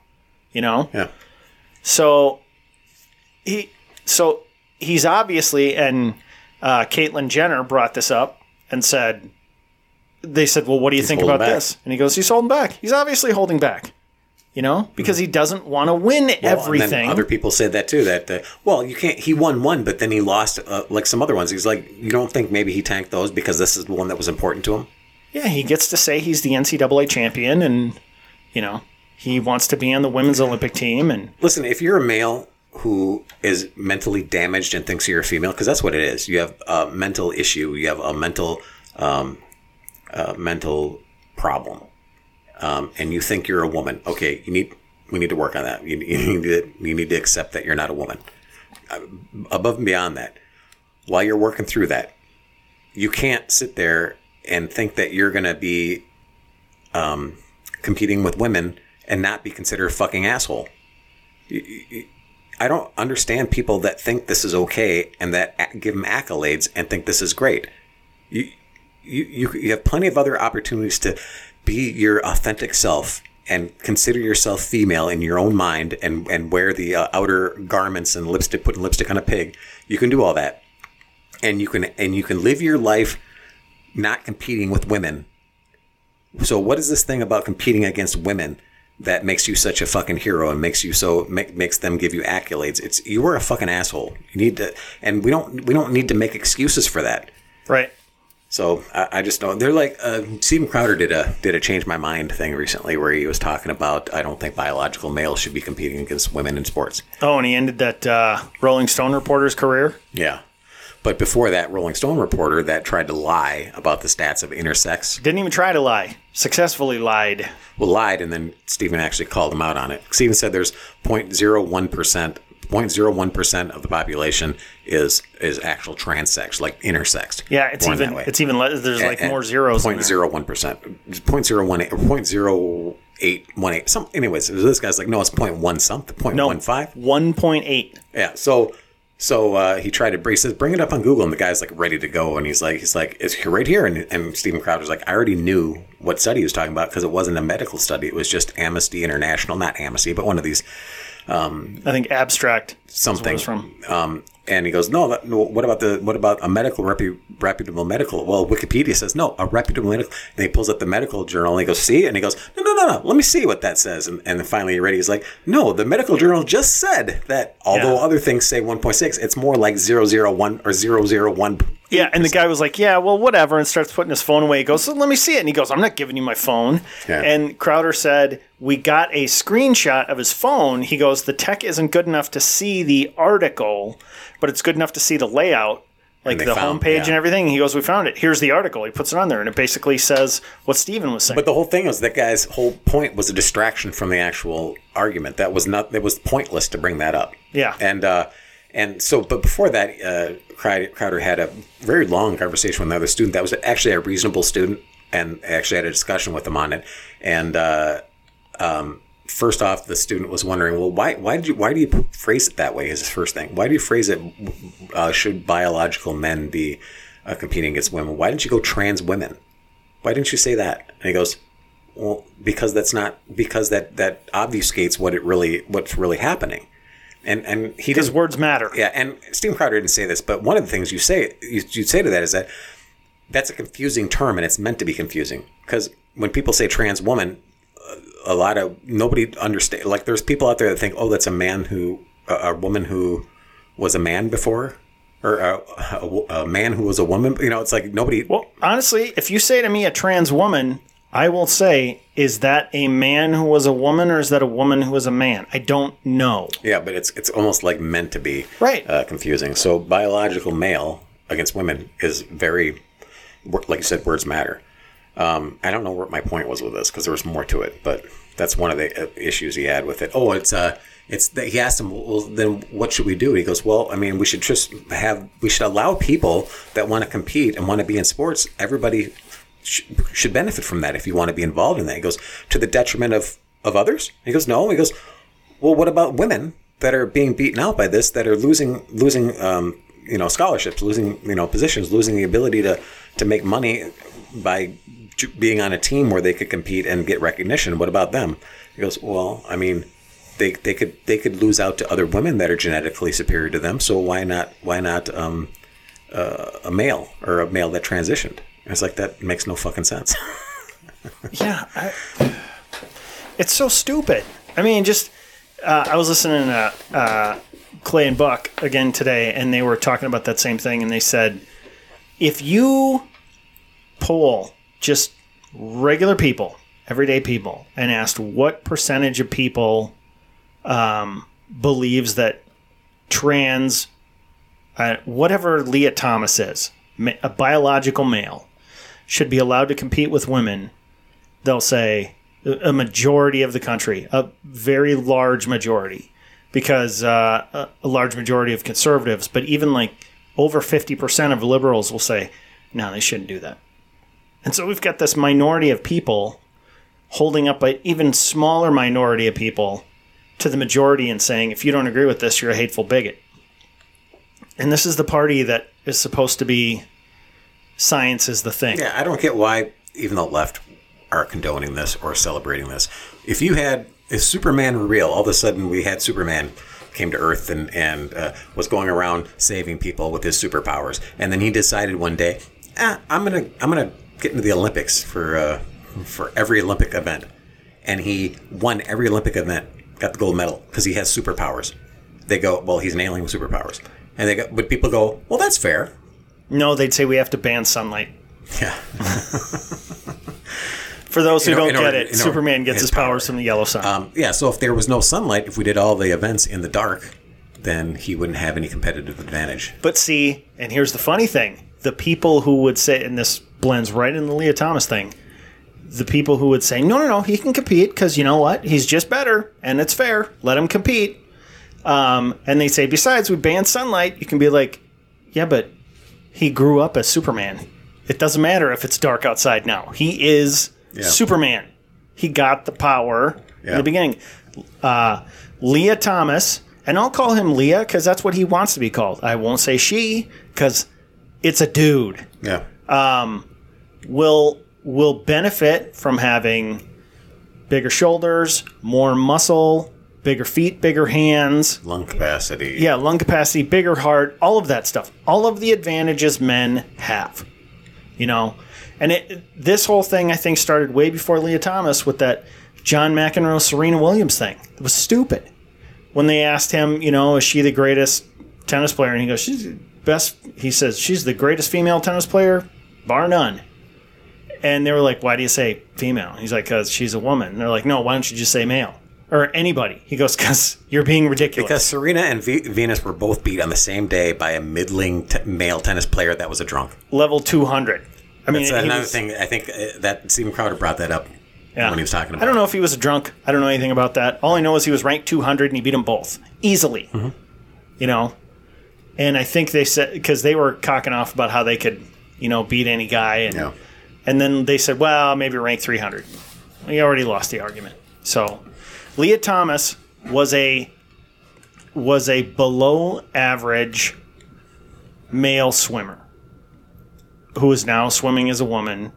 Speaker 1: you know?
Speaker 2: Yeah.
Speaker 1: so he so he's obviously and uh, Caitlyn Jenner brought this up and said they said well what do you think about
Speaker 2: back.
Speaker 1: this and he goes he's holding back he's obviously holding back you know because he doesn't want to win
Speaker 2: Well,
Speaker 1: everything
Speaker 2: other people said that too. That uh, well, you can't. He won one, but then he lost uh, like some other ones. He's like, you don't think maybe he tanked those because this is the one that was important to him?
Speaker 1: Yeah, he gets to say he's the NCAA champion, and you know he wants to be on the women's Olympic team. And
Speaker 2: Listen, if you're a male who is mentally damaged and thinks you're a female, because that's what it is. You have a mental issue. You have a mental, um, uh, mental problem, um, and you think you're a woman. Okay, you need we need to work on that. You, *laughs* you need to you need to accept that you're not a woman. Uh, above and beyond that, while you're working through that, you can't sit there and think that you're going to be um, competing with women and not be considered a fucking asshole. I don't understand people that think this is okay and that give them accolades and think this is great. You, you, you, you have plenty of other opportunities to be your authentic self and consider yourself female in your own mind and, and wear the uh, outer garments and lipstick, putting lipstick on a pig. You can do all that. And you can, and you can live your life not competing with women. So what is this thing about competing against women that makes you such a fucking hero and makes you so make, makes them give you accolades. It's you were a fucking asshole. You need to, and we don't we don't need to make excuses for that.
Speaker 1: Right.
Speaker 2: So I, I just don't. They're like uh, Steven Crowder did a did a change my mind thing recently where he was talking about I don't think biological males should be competing against women in sports.
Speaker 1: Oh, and he ended that uh, Rolling Stone reporter's career.
Speaker 2: Yeah. But before that, Rolling Stone reporter that tried to lie about the stats of intersex
Speaker 1: Didn't even try to lie. Successfully lied.
Speaker 2: well lied, and then Steven actually called him out on it. Steven said there's 0.01 percent. 0.01 percent of the population is is actual transex, like intersexed.
Speaker 1: Yeah, it's even it's even less. There's like
Speaker 2: And-
Speaker 1: more zeros. in
Speaker 2: Point
Speaker 1: there.
Speaker 2: zero one percent. Point zero one eight or point zero eight one eight. Some anyways, this guy's like, no, it's point one something. Point
Speaker 1: No.
Speaker 2: One
Speaker 1: point eight.
Speaker 2: Yeah. So so uh, he tried to he says, bring it up on Google, and the guy's like ready to go, and he's like, he's like, it's right here, and and Steven Crowder's like, I already knew what study he was talking about because it wasn't a medical study, it was just Amnesty International, not Amnesty, but one of these
Speaker 1: I think abstract.
Speaker 2: something
Speaker 1: from.
Speaker 2: Um, and he goes, no, that, no. What about the what about a medical repu- reputable medical? Well, Wikipedia says no, a reputable medical. And he pulls up the medical journal and he goes, see, and he goes, no, no, no, no. Let me see what that says. And, and then finally, he ready. He's like, no, the medical journal just said that. Although
Speaker 1: Yeah.
Speaker 2: other things say 1.6, it's more like 001 or 001.
Speaker 1: Yeah, and the guy was like, "Yeah, well, whatever," and starts putting his phone away. He goes, so "Let me see it," and he goes, "I'm not giving you my phone."
Speaker 2: Yeah.
Speaker 1: And Crowder said, "We got a screenshot of his phone." He goes, "The tech isn't good enough to see the article, but it's good enough to see the layout." Like the
Speaker 2: found-
Speaker 1: homepage
Speaker 2: yeah.
Speaker 1: and everything. He goes, "We found it. Here's the article." He puts it on there, and it basically says what Steven was saying.
Speaker 2: But the whole thing was that guy's whole point was a distraction from the actual argument. That was not. It was pointless to bring that up.
Speaker 1: Yeah.
Speaker 2: And uh, and so, but before that, uh, Crowder had a very long conversation with another student. That was actually a reasonable student, and actually had a discussion with him on it. And uh, um, first off, the student was wondering, well, why why did you why do you phrase it that way? Is his first thing. Why do you phrase it? Uh, should biological men be uh, competing against women? Why didn't you go trans women? Why didn't you say that? And he goes, well, because that's not because that that obfuscates what it really what's really happening. And and he
Speaker 1: because
Speaker 2: doesn't.
Speaker 1: words matter.
Speaker 2: Yeah, and Steven Crowder didn't say this, but one of the things you say you, you say to that is that that's a confusing term, and it's meant to be confusing because when people say trans woman, a lot of nobody understand. Like there's people out there that think, oh, that's a man who a, a woman who was a man before, or a, a, a man who was a woman. You know, it's like nobody.
Speaker 1: Well, honestly, if you say to me a trans woman, I will say, is that a man who was a woman or is that a woman who was a man? I don't know.
Speaker 2: Yeah, but it's it's almost like meant to be
Speaker 1: Right.
Speaker 2: uh, confusing. So biological male against women is very, like you said, words matter. Um, I don't know what my point was with this because there was more to it, but that's one of the uh, issues he had with it. Oh, it's uh, it's that he asked him, well, then what should we do? He goes, well, I mean, we should just have, we should allow people that want to compete and want to be in sports. Everybody sh- should benefit from that if you want to be involved in that. He goes to the detriment of of others. He goes, no. He goes, well, what about women that are being beaten out by this, that are losing losing um, you know scholarships, losing you know positions, losing the ability to to make money by being on a team where they could compete and get recognition? What about them? He goes, well, I mean. They, they could they could lose out to other women that are genetically superior to them. So why not why not um, uh, a male or a male that transitioned? And it's like that makes no fucking sense. *laughs*
Speaker 1: Yeah, I, it's so stupid. I mean, just uh, I was listening to uh, Clay and Buck again today, and they were talking about that same thing, and they said if you poll just regular people, everyday people, and asked what percentage of people um, believes that trans, uh, whatever Lia Thomas is, a biological male, should be allowed to compete with women, they'll say a majority of the country, a very large majority, because uh, a large majority of conservatives, but even like over 50% of liberals will say, no, they shouldn't do that. And so we've got this minority of people holding up an even smaller minority of people to the majority and saying, if you don't agree with this, you're a hateful bigot. And this is the party that is supposed to be science is the thing.
Speaker 2: Yeah, I don't get why even the left are condoning this or celebrating this. If you had if Superman were real, all of a sudden we had Superman came to Earth and and uh, was going around saving people with his superpowers, and then he decided one day, ah, I'm gonna I'm gonna get into the Olympics for uh, for every Olympic event. and he won every Olympic event, got the gold medal because he has superpowers. They go, well, he's an alien with superpowers, and they go, but people go, well, that's fair.
Speaker 1: No, they'd say we have to ban sunlight.
Speaker 2: Yeah, *laughs*
Speaker 1: For those who
Speaker 2: In
Speaker 1: don't get it, Superman gets
Speaker 2: his
Speaker 1: powers from the yellow sun.
Speaker 2: um, yeah. So if there was no sunlight, if we did all the events in the dark, then he wouldn't have any competitive advantage.
Speaker 1: But see, and here's the funny thing: the people who would say, and this blends right in the Lia Thomas thing. The people who would say, "No, no, no, he can compete because you know what? He's just better, and it's fair. Let him compete." Um, and they say, besides, we ban sunlight. You can be like, "Yeah, but he grew up as Superman. It doesn't matter if it's dark outside now. He is
Speaker 2: Yeah.
Speaker 1: Superman. He got the power in the beginning." Uh, Lia Thomas, and I'll call him Lia because that's what he wants to be called. I won't say she because it's a dude.
Speaker 2: Yeah, Um,
Speaker 1: Will will benefit from having bigger shoulders, more muscle, bigger feet, bigger hands,
Speaker 2: lung capacity.
Speaker 1: yeah, lung capacity, bigger heart, all of that stuff. All of the advantages men have. You know, and it this whole thing I think started way before Lia Thomas with that John McEnroe Serena Williams thing. It was stupid. When they asked him, you know, is she the greatest tennis player? And he goes, she's the best. He says she's the greatest female tennis player, bar none. And they were like, why do you say female? He's like, because she's a woman. And they're like, no, why don't you just say male or anybody? He goes, because you're being ridiculous.
Speaker 2: Because Serena and v- Venus were both beat on the same day by a middling t- male tennis player that was a drunk.
Speaker 1: level 200. I mean,
Speaker 2: That's another
Speaker 1: was-
Speaker 2: thing. I think uh, that Steven Crowder brought that up
Speaker 1: yeah.
Speaker 2: when he was talking about.
Speaker 1: I don't know if he was a drunk. I don't know anything about that. All I know is he was ranked 200 and he beat them both easily.
Speaker 2: Mm-hmm.
Speaker 1: You know, and I think they said because they were cocking off about how they could, you know, beat any guy, and
Speaker 2: Yeah.
Speaker 1: and then they said, well, maybe rank 300. We already lost the argument. So, Lia Thomas was a was a below average male swimmer who is now swimming as a woman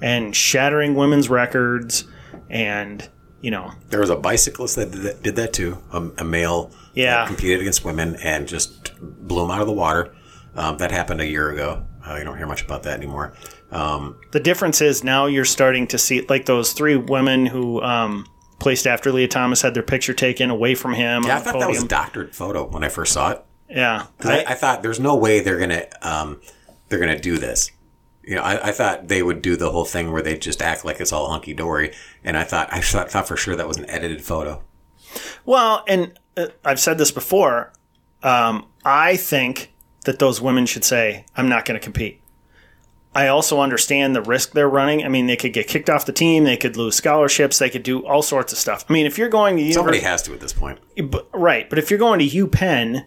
Speaker 1: and shattering women's records and you know
Speaker 2: There was a bicyclist that did that, did that too. A, a male
Speaker 1: Yeah.
Speaker 2: that competed against women and just blew them out of the water. Um, that happened a year ago. Uh, you don't hear much about that anymore. Um,
Speaker 1: the difference is now you're starting to see like those three women who um, placed after Lia Thomas had their picture taken away from him
Speaker 2: yeah, I thought that was a doctored photo when I first saw it.
Speaker 1: yeah
Speaker 2: I, I thought there's no way they're gonna um, they're gonna do this. You know, I, I thought they would do the whole thing where they just act like it's all hunky dory, and I thought I thought, thought for sure that was an edited photo.
Speaker 1: Well, and uh, I've said this before. Um, I think that those women should say, "I'm not going to compete." I also understand the risk they're running. I mean, they could get kicked off the team, they could lose scholarships, they could do all sorts of stuff. I mean, if you're going to
Speaker 2: Somebody has to at this point.
Speaker 1: but, right? But if you're going to UPenn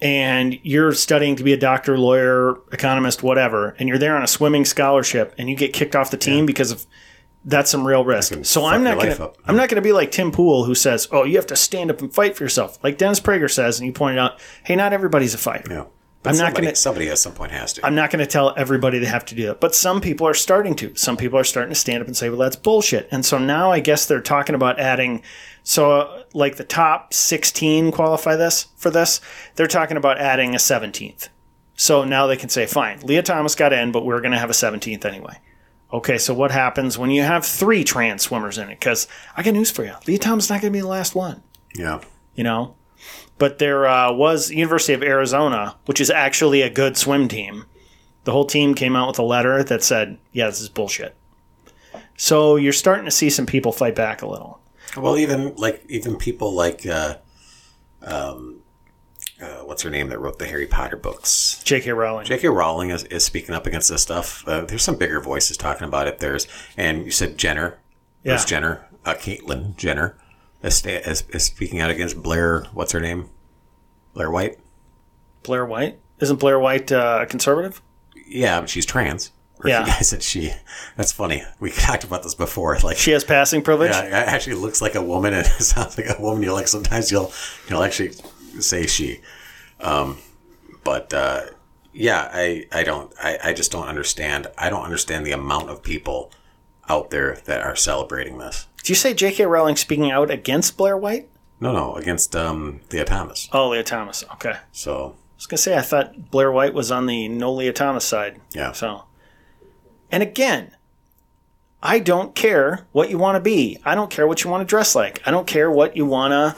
Speaker 1: and you're studying to be a doctor, lawyer, economist, whatever, and you're there on a swimming scholarship, and you get kicked off the team because of that's some real risk. So I'm not gonna
Speaker 2: up.
Speaker 1: I'm not gonna be like Tim Pool who says, "Oh, you have to stand up and fight for yourself," like Dennis Prager says, and you pointed out, "Hey, not everybody's a fighter."
Speaker 2: Yeah, but
Speaker 1: I'm not gonna-
Speaker 2: somebody at some point has to.
Speaker 1: I'm not going to tell everybody they have to do that, but some people are starting to. Some people are starting to stand up and say, "Well, that's bullshit." And so now I guess they're talking about adding. So, uh, like the top 16 qualify this for this. They're talking about adding a 17th. So now they can say, "Fine, Lia Thomas got in, but we're going to have a 17th anyway." Okay, so what happens when you have three trans swimmers in it? Because I got news for you: Lia Thomas is not going to be the last one
Speaker 2: yeah,
Speaker 1: you know. But there uh, was University of Arizona, which is actually a good swim team. The whole team came out with a letter that said, "Yeah, this is bullshit." So you're starting to see some people fight back a little.
Speaker 2: Well, even like even people like uh, um, uh, what's her name that wrote the Harry Potter books.
Speaker 1: J.K. Rowling.
Speaker 2: J.K. Rowling is, is speaking up against this stuff. Uh, there's some bigger voices talking about it. There's and you said Jenner, Bruce
Speaker 1: Yeah.
Speaker 2: Jenner, uh, Caitlyn Jenner, is, sta- is, is speaking out against Blair. What's her name? Blair White.
Speaker 1: Blair White isn't Blair White uh, a conservative?
Speaker 2: Yeah, she's trans. Or
Speaker 1: Yeah. *laughs*
Speaker 2: guys said she. That's funny. We *laughs* talked about this before. Like
Speaker 1: She has passing privilege.
Speaker 2: Yeah, it actually looks like a woman and *laughs* it sounds like a woman. You like sometimes you'll you'll actually say she, um, but uh, yeah, I I don't I, I just don't understand. I don't understand the amount of people out there that are celebrating this.
Speaker 1: Did you say J.K. Rowling speaking out against Blair White?
Speaker 2: No, no, against um, Lia Thomas.
Speaker 1: Oh, Lia Thomas. Okay.
Speaker 2: So I
Speaker 1: was gonna say I thought Blair White was on the no Lia Thomas side.
Speaker 2: yeah,
Speaker 1: So, and again, I don't care what you want to be. I don't care what you want to dress like. I don't care what you want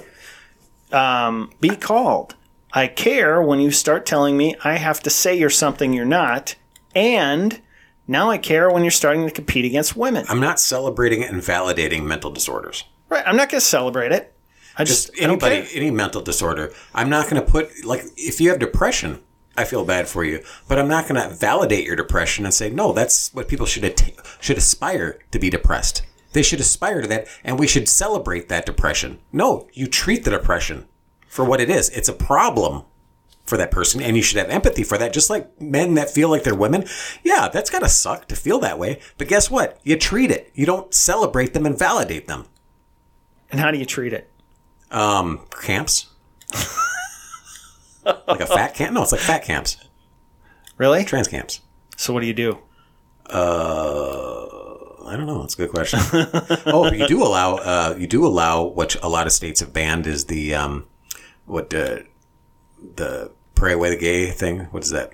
Speaker 1: to um, be called. I care when you start telling me I have to say you're something you're not. And now I care when you're starting to compete against women.
Speaker 2: I'm not celebrating and validating mental disorders.
Speaker 1: Right. I'm not going to celebrate it. I just,
Speaker 2: Just anybody, any mental disorder. I'm not going to put like if you have depression, I feel bad for you, but I'm not going to validate your depression and say no. That's what people should atta- should aspire to be depressed. They should aspire to that, and we should celebrate that depression. No, you treat the depression for what it is. It's a problem for that person, and you should have empathy for that. Just like men that feel like they're women, yeah, that's gotta suck to feel that way. But guess what? You treat it. You don't celebrate them and validate them.
Speaker 1: And how do you treat it?
Speaker 2: Um, camps. like a fat camp? No, it's like fat camps,
Speaker 1: Really?
Speaker 2: trans camps.
Speaker 1: So what do you do?
Speaker 2: Uh, I don't know. That's a good question. *laughs* oh, you do allow. Uh, you do allow what a lot of states have banned is the um, what uh, the pray away the gay thing. What is that?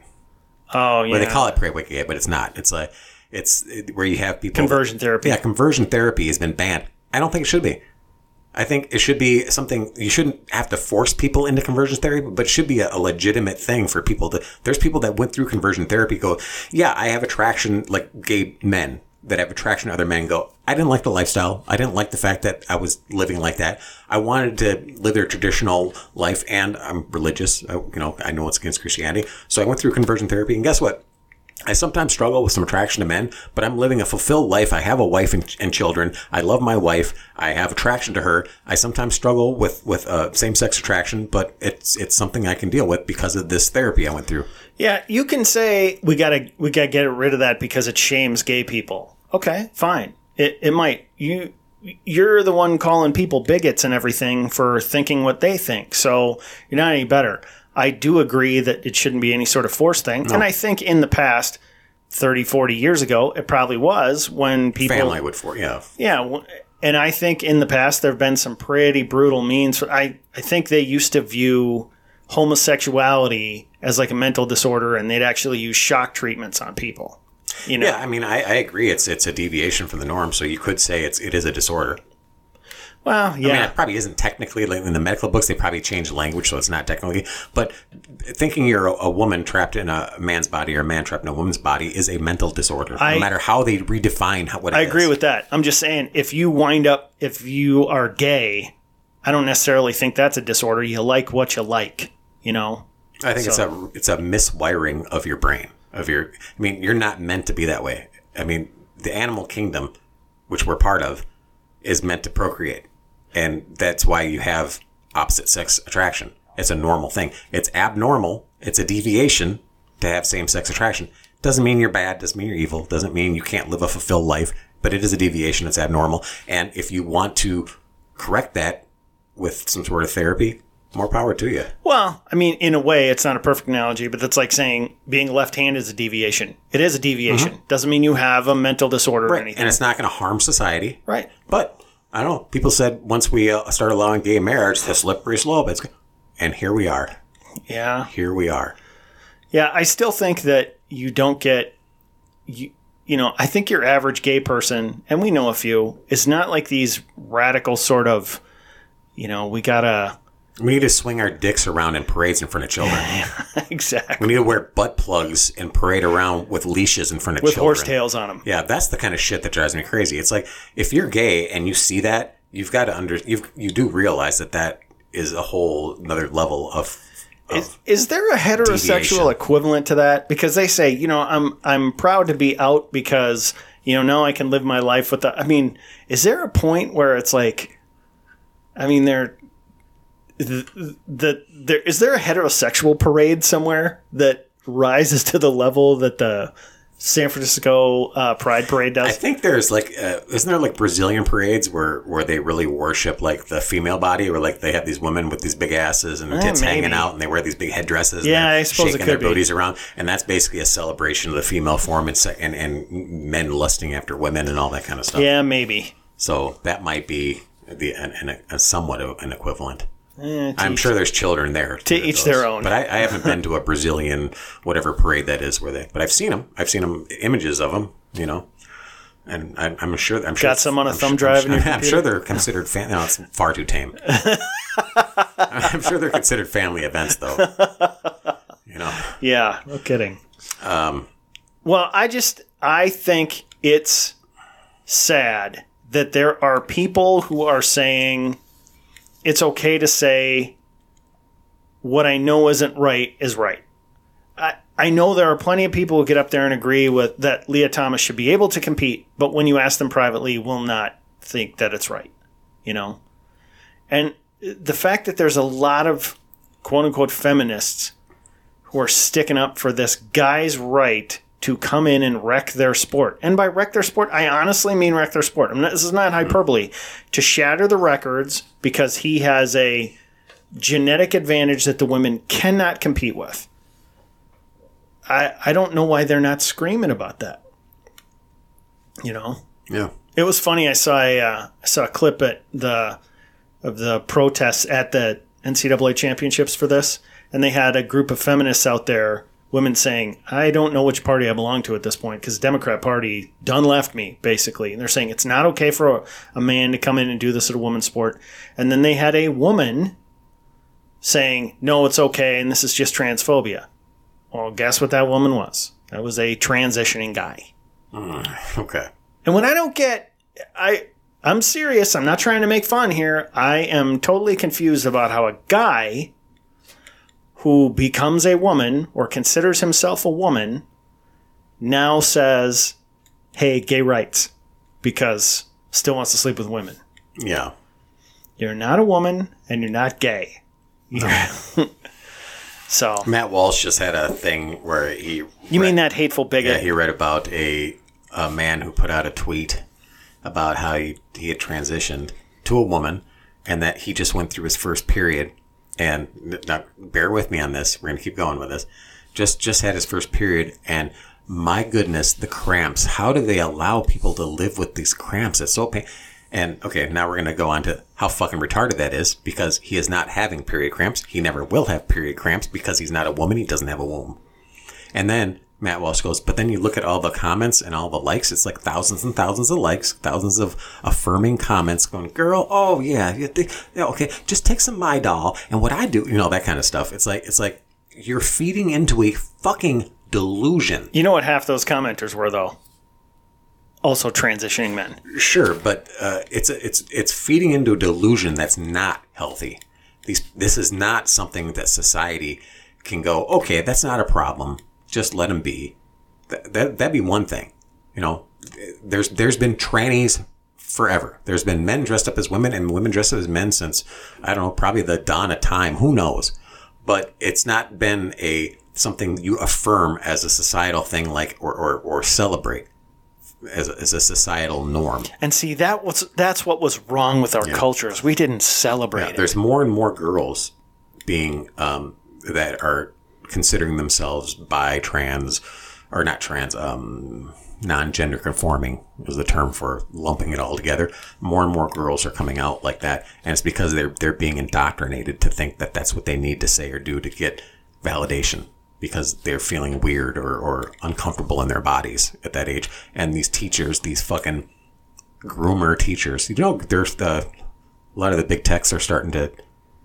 Speaker 1: Oh, yeah.
Speaker 2: Well, they call it pray away gay, but it's not. It's like it's it- where you have people
Speaker 1: Conversion therapy.
Speaker 2: Yeah, conversion therapy has been banned. I don't think it should be. I think it should be something you shouldn't have to force people into conversion therapy, but it should be a, a legitimate thing for people to. There's people that went through conversion therapy go, yeah, I have attraction, like gay men that have attraction to other men go, I didn't like the lifestyle. I didn't like the fact that I was living like that. I wanted to live their traditional life and I'm religious. I, you know, I know it's against Christianity. So I went through conversion therapy and guess what? I sometimes struggle with some attraction to men, but I'm living a fulfilled life. I have a wife and, and children. I love my wife. I have attraction to her. I sometimes struggle with with uh, same sex attraction, but it's it's something I can deal with because of this therapy I went through.
Speaker 1: Yeah, you can say we gotta we gotta get rid of that because it shames gay people. Okay, fine. It it might you you're the one calling people bigots and everything for thinking what they think. So you're not any better. I do agree that it shouldn't be any sort of forced thing. And I think in the past 30, 40 years ago, it probably was when people
Speaker 2: Family would for yeah.
Speaker 1: yeah, and I think in the past there have been some pretty brutal means. I I think they used to view homosexuality as like a mental disorder, and they'd actually use shock treatments on people. You know,
Speaker 2: Yeah, I mean, I, I agree. It's it's a deviation from the norm, so you could say it's it is a disorder.
Speaker 1: well,
Speaker 2: I mean,
Speaker 1: yeah,
Speaker 2: it probably isn't technically like in the medical books. They probably change language, so it's not technically. But thinking you're a, a woman trapped in a man's body or a man trapped in a woman's body is a mental disorder.
Speaker 1: I-
Speaker 2: no matter how they redefine how, what it
Speaker 1: I agree with that. I'm just saying, if you wind up, if you are gay, I don't necessarily think that's a disorder. You like what you like, you know.
Speaker 2: I think it's a it's a miswiring of your brain of your. I mean, you're not meant to be that way. I mean, the animal kingdom, which we're part of, is meant to procreate, and that's why you have opposite sex attraction. It's a normal thing. It's abnormal. It's a deviation to have same sex attraction. Doesn't mean you're bad. Doesn't mean you're evil. Doesn't mean you can't live a fulfilled life. But it is a deviation. It's abnormal. And if you want to correct that with some sort of therapy, more power to you.
Speaker 1: Well, I mean, in a way, it's not a perfect analogy, but that's like saying being left-handed is a deviation. It is a deviation. Doesn't mean you have a mental disorder or anything.
Speaker 2: And it's not going to harm society.
Speaker 1: Right.
Speaker 2: But I don't know. People said once we uh, start allowing gay marriage, the slippery slope. It's, and here we are.
Speaker 1: Yeah.
Speaker 2: Here we are.
Speaker 1: Yeah, I still think that you don't get you you know, I think your average gay person, and we know a few, is not like these radical sort of, you know, we gotta
Speaker 2: We need to swing our dicks around in parades in front of children. *laughs*
Speaker 1: exactly
Speaker 2: we need to wear butt plugs and parade around with leashes in front of
Speaker 1: with
Speaker 2: children.
Speaker 1: horsetails on them.
Speaker 2: Yeah, that's the kind of shit that drives me crazy. It's like if you're gay and you see that, you've got to under you you do realize that that is a whole another level of.
Speaker 1: Is, is there a heterosexual
Speaker 2: Deviation.
Speaker 1: equivalent to that? Because they say, you know, I'm I'm proud to be out because you know now I can live my life with the. I mean, is there a point where it's like, I mean, there, the, the there is there a heterosexual parade somewhere that rises to the level that the San Francisco uh, Pride Parade does?
Speaker 2: I think there's like, uh, isn't there like Brazilian parades where where they really worship like the female body, where like they have these women with these big asses and their
Speaker 1: Eh,
Speaker 2: tits hanging out, and they wear these big headdresses. and
Speaker 1: Yeah, I suppose it
Speaker 2: shaking
Speaker 1: could
Speaker 2: their
Speaker 1: be.
Speaker 2: booties around, and that's basically a celebration of the female form and and, and men lusting after women and all that kind of stuff.
Speaker 1: yeah, maybe.
Speaker 2: So that might be the an, an, a somewhat of an equivalent.
Speaker 1: Eh,
Speaker 2: I'm sure there's children there. To
Speaker 1: each their own.
Speaker 2: But I, I haven't been to a Brazilian whatever parade that is where they. But I've seen them. I've seen them images of them. You know, and I'm, I'm sure I'm sure
Speaker 1: Got some on a
Speaker 2: I'm
Speaker 1: thumb
Speaker 2: sure-
Speaker 1: drive in
Speaker 2: I'm,
Speaker 1: your *laughs*
Speaker 2: I'm sure they're considered fan. No, it's far too tame. *laughs* I'm sure they're considered family events, though. *laughs* You know,
Speaker 1: Yeah, no kidding. Um, well, I just I think it's sad that there are people who are saying it's okay to say what I know isn't right is right. I I know there are plenty of people who get up there and agree with that Lia Thomas should be able to compete, but when you ask them privately, will not think that it's right. You know? And the fact that there's a lot of quote unquote feminists who are sticking up for this guy's right to come in and wreck their sport. And by wreck their sport, I honestly mean wreck their sport. I'm not, this is not hyperbole. To shatter the records because he has a genetic advantage that the women cannot compete with. I, I don't know why they're not screaming about that. You know?
Speaker 2: yeah.
Speaker 1: It was funny. I saw a uh, I saw a clip at the of the protests at the NCAA championships for this, and they had a group of feminists out there, women saying, "I don't know which party I belong to at this point because the Democrat Party done left me." Basically, and they're saying it's not okay for a, a man to come in and do this at a woman's sport. And then they had a woman saying, "No, it's okay, and this is just transphobia." Well, guess what that woman was? That was a transitioning guy.
Speaker 2: Mm, okay.
Speaker 1: And when I don't get, I I'm serious. I'm not trying to make fun here. I am totally confused about how a guy who becomes a woman or considers himself a woman now says, "Hey, gay rights," because still wants to sleep with women.
Speaker 2: Yeah.
Speaker 1: You're not a woman and you're not gay. *laughs* so
Speaker 2: Matt Walsh just had a thing where he.
Speaker 1: you mean that hateful bigot?
Speaker 2: Yeah, he read about a a man who put out a tweet about how he, he had transitioned to a woman and that he just went through his first period and now bear with me on this we're going to keep going with this just just had his first period and my goodness the cramps how do they allow people to live with these cramps? It's so pain and okay now we're going to go on to how fucking retarded that is because he is not having period cramps. He never will have period cramps because he's not a woman he doesn't have a womb. And then Matt Walsh goes, but then you look at all the comments and all the likes. It's like thousands and thousands of likes, thousands of affirming comments going, girl, oh yeah, you think, yeah, okay, just take some Midol and what I do, you know, that kind of stuff. It's like, it's like you're feeding into a fucking delusion.
Speaker 1: You know what half those commenters were though? Also transitioning men.
Speaker 2: Sure, but uh, it's a, it's it's feeding into a delusion that's not healthy. These this is not something that society can go. Okay, that's not a problem. Just let them be. That, that that'd be one thing. You know, there's there's been trannies forever. There's been men dressed up as women and women dressed up as men since I don't know, probably the dawn of time. Who knows? But it's not been a something you affirm as a societal thing, like or or, or celebrate as a, as a societal norm.
Speaker 1: And see that was that's what was wrong with our cultures. We didn't celebrate it.
Speaker 2: There's more and more girls being um, that are considering themselves bi, trans, or not trans, um, non-gender conforming is the term for lumping it all together. More and more girls are coming out like that, and it's because they're they're being indoctrinated to think that that's what they need to say or do to get validation because they're feeling weird or, or uncomfortable in their bodies at that age. And these teachers, these fucking groomer teachers, you know, there's the a lot of the big techs are starting to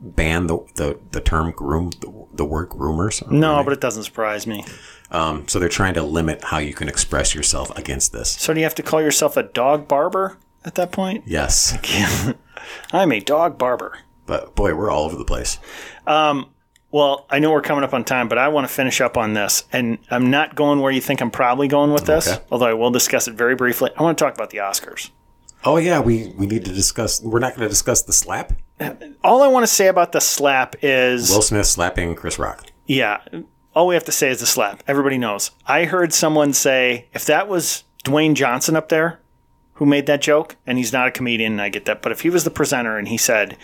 Speaker 2: ban the the, the term groom the, the word groomers.
Speaker 1: no, but it doesn't surprise me.
Speaker 2: Um, so they're trying to limit how you can express yourself against this.
Speaker 1: So do you have to call yourself a dog barber at that point?
Speaker 2: Yes, *laughs*
Speaker 1: I'm a dog barber.
Speaker 2: but boy, we're all over the place.
Speaker 1: Well, I know we're coming up on time, but I want to finish up on this. And I'm not going where you think I'm probably going with this,
Speaker 2: Okay.
Speaker 1: although I will discuss it very briefly. I want to talk about the Oscars.
Speaker 2: Oh yeah, we we need to discuss. We're not going to discuss the slap.
Speaker 1: All I want to say about the slap is
Speaker 2: Will Smith slapping Chris Rock.
Speaker 1: Yeah. All we have to say is the slap. Everybody knows. I heard someone say if that was Dwayne Johnson up there who made that joke, and he's not a comedian, I get that, but if he was the presenter and he said,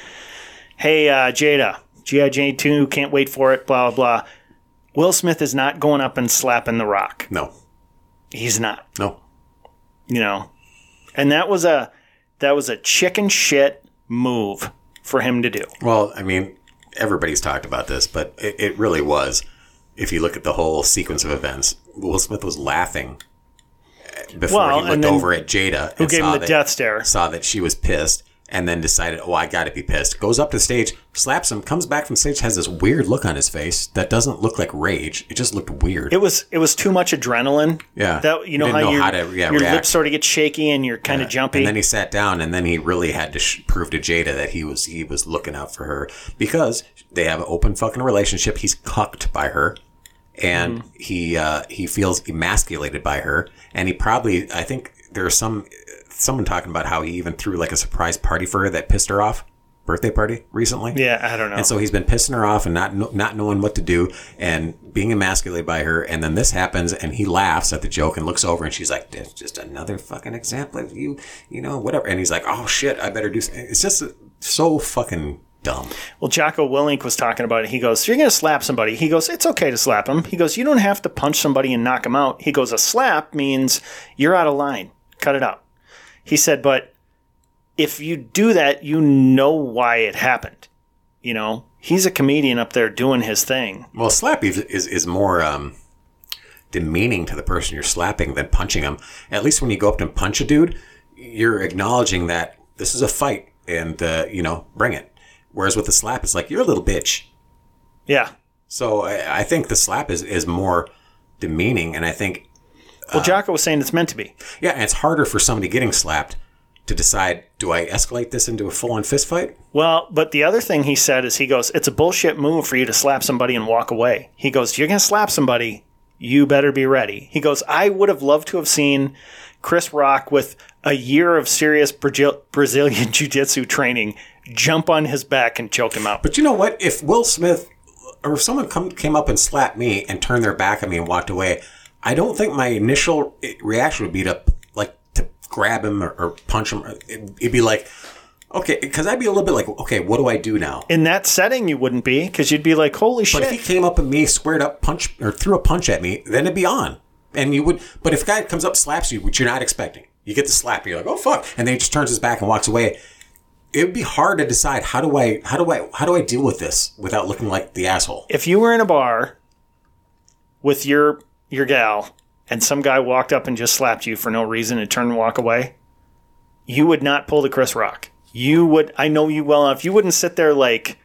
Speaker 1: Hey, uh, Jada, G.I. Jane 2, can't wait for it, blah, blah, blah. Will Smith is not going up and slapping The Rock.
Speaker 2: No,
Speaker 1: He's not,
Speaker 2: no.
Speaker 1: you know. And that was a that was a chicken shit move for him to do.
Speaker 2: Well, I mean, everybody's talked about this, but it, it really was. If you look at the whole sequence of events, Will Smith was laughing before
Speaker 1: Well,
Speaker 2: he looked over at Jada
Speaker 1: Who
Speaker 2: and
Speaker 1: gave him the
Speaker 2: that,
Speaker 1: death stare?
Speaker 2: saw that she was pissed, and then decided, oh, I got to be pissed. Goes up to the stage, slaps him, comes back from stage, has this weird look on his face that doesn't look like rage. It just looked weird.
Speaker 1: It was it was too much adrenaline.
Speaker 2: Yeah.
Speaker 1: That you know
Speaker 2: He
Speaker 1: how,
Speaker 2: know
Speaker 1: your,
Speaker 2: how to, yeah,
Speaker 1: your lips sort of get shaky and you're kind of jumpy.
Speaker 2: And then he sat down, and then he really had to sh- prove to Jada that he was he was looking out for her because they have an open fucking relationship. He's cucked by her, and
Speaker 1: Mm-hmm.
Speaker 2: he uh, he feels emasculated by her, and he probably I think there's some someone talking about how he even threw like a surprise party for her that pissed her off, birthday party recently.
Speaker 1: yeah, I don't know.
Speaker 2: And so he's been pissing her off and not not knowing what to do and being emasculated by her. And then this happens, and he laughs at the joke and looks over, and she's like, "That's just another fucking example of you, you know, whatever." And he's like, "Oh shit, I better do." s-" It's just so fucking dumb.
Speaker 1: Well, Jocko Willink was talking about it. He goes, You're going to slap somebody. He goes, It's okay to slap him. He goes, You don't have to punch somebody and knock him out. He goes, A slap means you're out of line. Cut it out. He said, But if you do that, you know why it happened. You know, he's a comedian up there doing his thing.
Speaker 2: Well, slap is is, is more um, demeaning to the person you're slapping than punching them. At least when you go up and punch a dude, you're acknowledging that this is a fight, and uh, you know, bring it. Whereas with the slap, it's like you're a little bitch.
Speaker 1: Yeah.
Speaker 2: So I, I think the slap is, is more demeaning, and I think
Speaker 1: Well, Jocko was saying it's meant to be.
Speaker 2: yeah, and it's harder for somebody getting slapped to decide: do I escalate this into a full-on fist fight?
Speaker 1: Well, but the other thing he said is he goes, It's a bullshit move for you to slap somebody and walk away. He goes, You're going to slap somebody. You better be ready. He goes, I would have loved to have seen Chris Rock with a year of serious Brazil- Brazilian *laughs* jiu jitsu training jump on his back and choke him out.
Speaker 2: But you know what? If Will Smith or if someone come, came up and slapped me and turned their back on me and walked away, I don't think my initial reaction would be to like to grab him or, or punch him. It'd, it'd be like, okay, because I'd be a little bit like, okay, what do I do now?
Speaker 1: In that setting, you wouldn't be because you'd be like, Holy
Speaker 2: But
Speaker 1: shit.
Speaker 2: if he came up and me squared up, punch or threw a punch at me, then it'd be on. And you would, but if a guy comes up slaps you, which you're not expecting, you get the slap, you're like, oh fuck, and then he just turns his back and walks away. It would be hard to decide how do I, how do I, how do I deal with this without looking like the asshole?
Speaker 1: if you were in a bar with your your gal and some guy walked up and just slapped you for no reason and turned and walk away, you would not pull the Chris Rock. You would I know you well enough. You wouldn't sit there like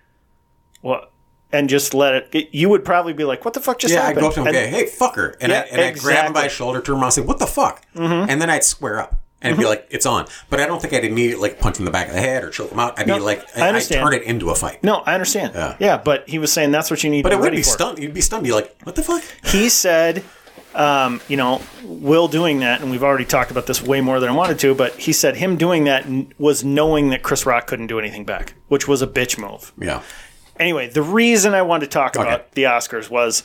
Speaker 1: what and just let it you would probably be like, What the fuck just happened?
Speaker 2: Yeah, I'd go up to him and go, hey, fucker. And,
Speaker 1: Yeah,
Speaker 2: I, and I'd grab him by his shoulder, turn around and say, what the fuck? Mm-hmm. And then I'd square up and be like, it's on. But I don't think I'd immediately like punch him in the back of the head or choke him out. I'd be like,
Speaker 1: I
Speaker 2: I, I'd turn it into a fight.
Speaker 1: no, I understand. Yeah. but he was saying that's what you need
Speaker 2: But
Speaker 1: to
Speaker 2: it would be stunned. You'd be stunned. Be like, what the fuck?
Speaker 1: he said, um, you know, Will doing that, and we've already talked about this way more than I wanted to, but he said him doing that was knowing that Chris Rock couldn't do anything back, which was a bitch move.
Speaker 2: Yeah.
Speaker 1: Anyway, the reason I wanted to talk
Speaker 2: Okay.
Speaker 1: about the Oscars was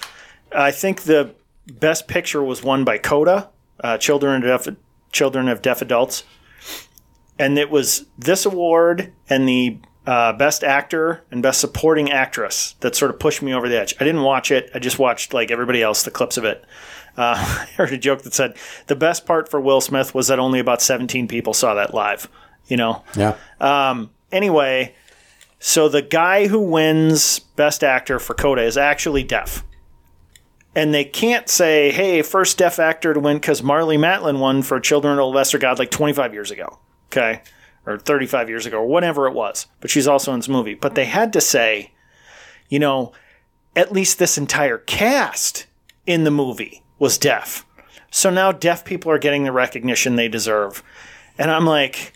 Speaker 1: I think the best picture was won by Coda, uh, Children of Children of Deaf Adults, and it was this award and the uh, best actor and best supporting actress that sort of pushed me over the edge. I didn't watch it; I just watched like everybody else the clips of it. Uh, *laughs* I heard a joke that said the best part for Will Smith was that only about 17 people saw that live. You know,
Speaker 2: Yeah.
Speaker 1: anyway, so the guy who wins Best Actor for Coda is actually deaf. And they can't say, hey, first deaf actor to win because Marlee Matlin won for Children of a Lesser God like 25 years ago. Okay. Or 35 years ago, or whatever it was. But she's also in this movie. But they had to say, you know, at least this entire cast in the movie was deaf. So now deaf people are getting the recognition they deserve. And I'm like,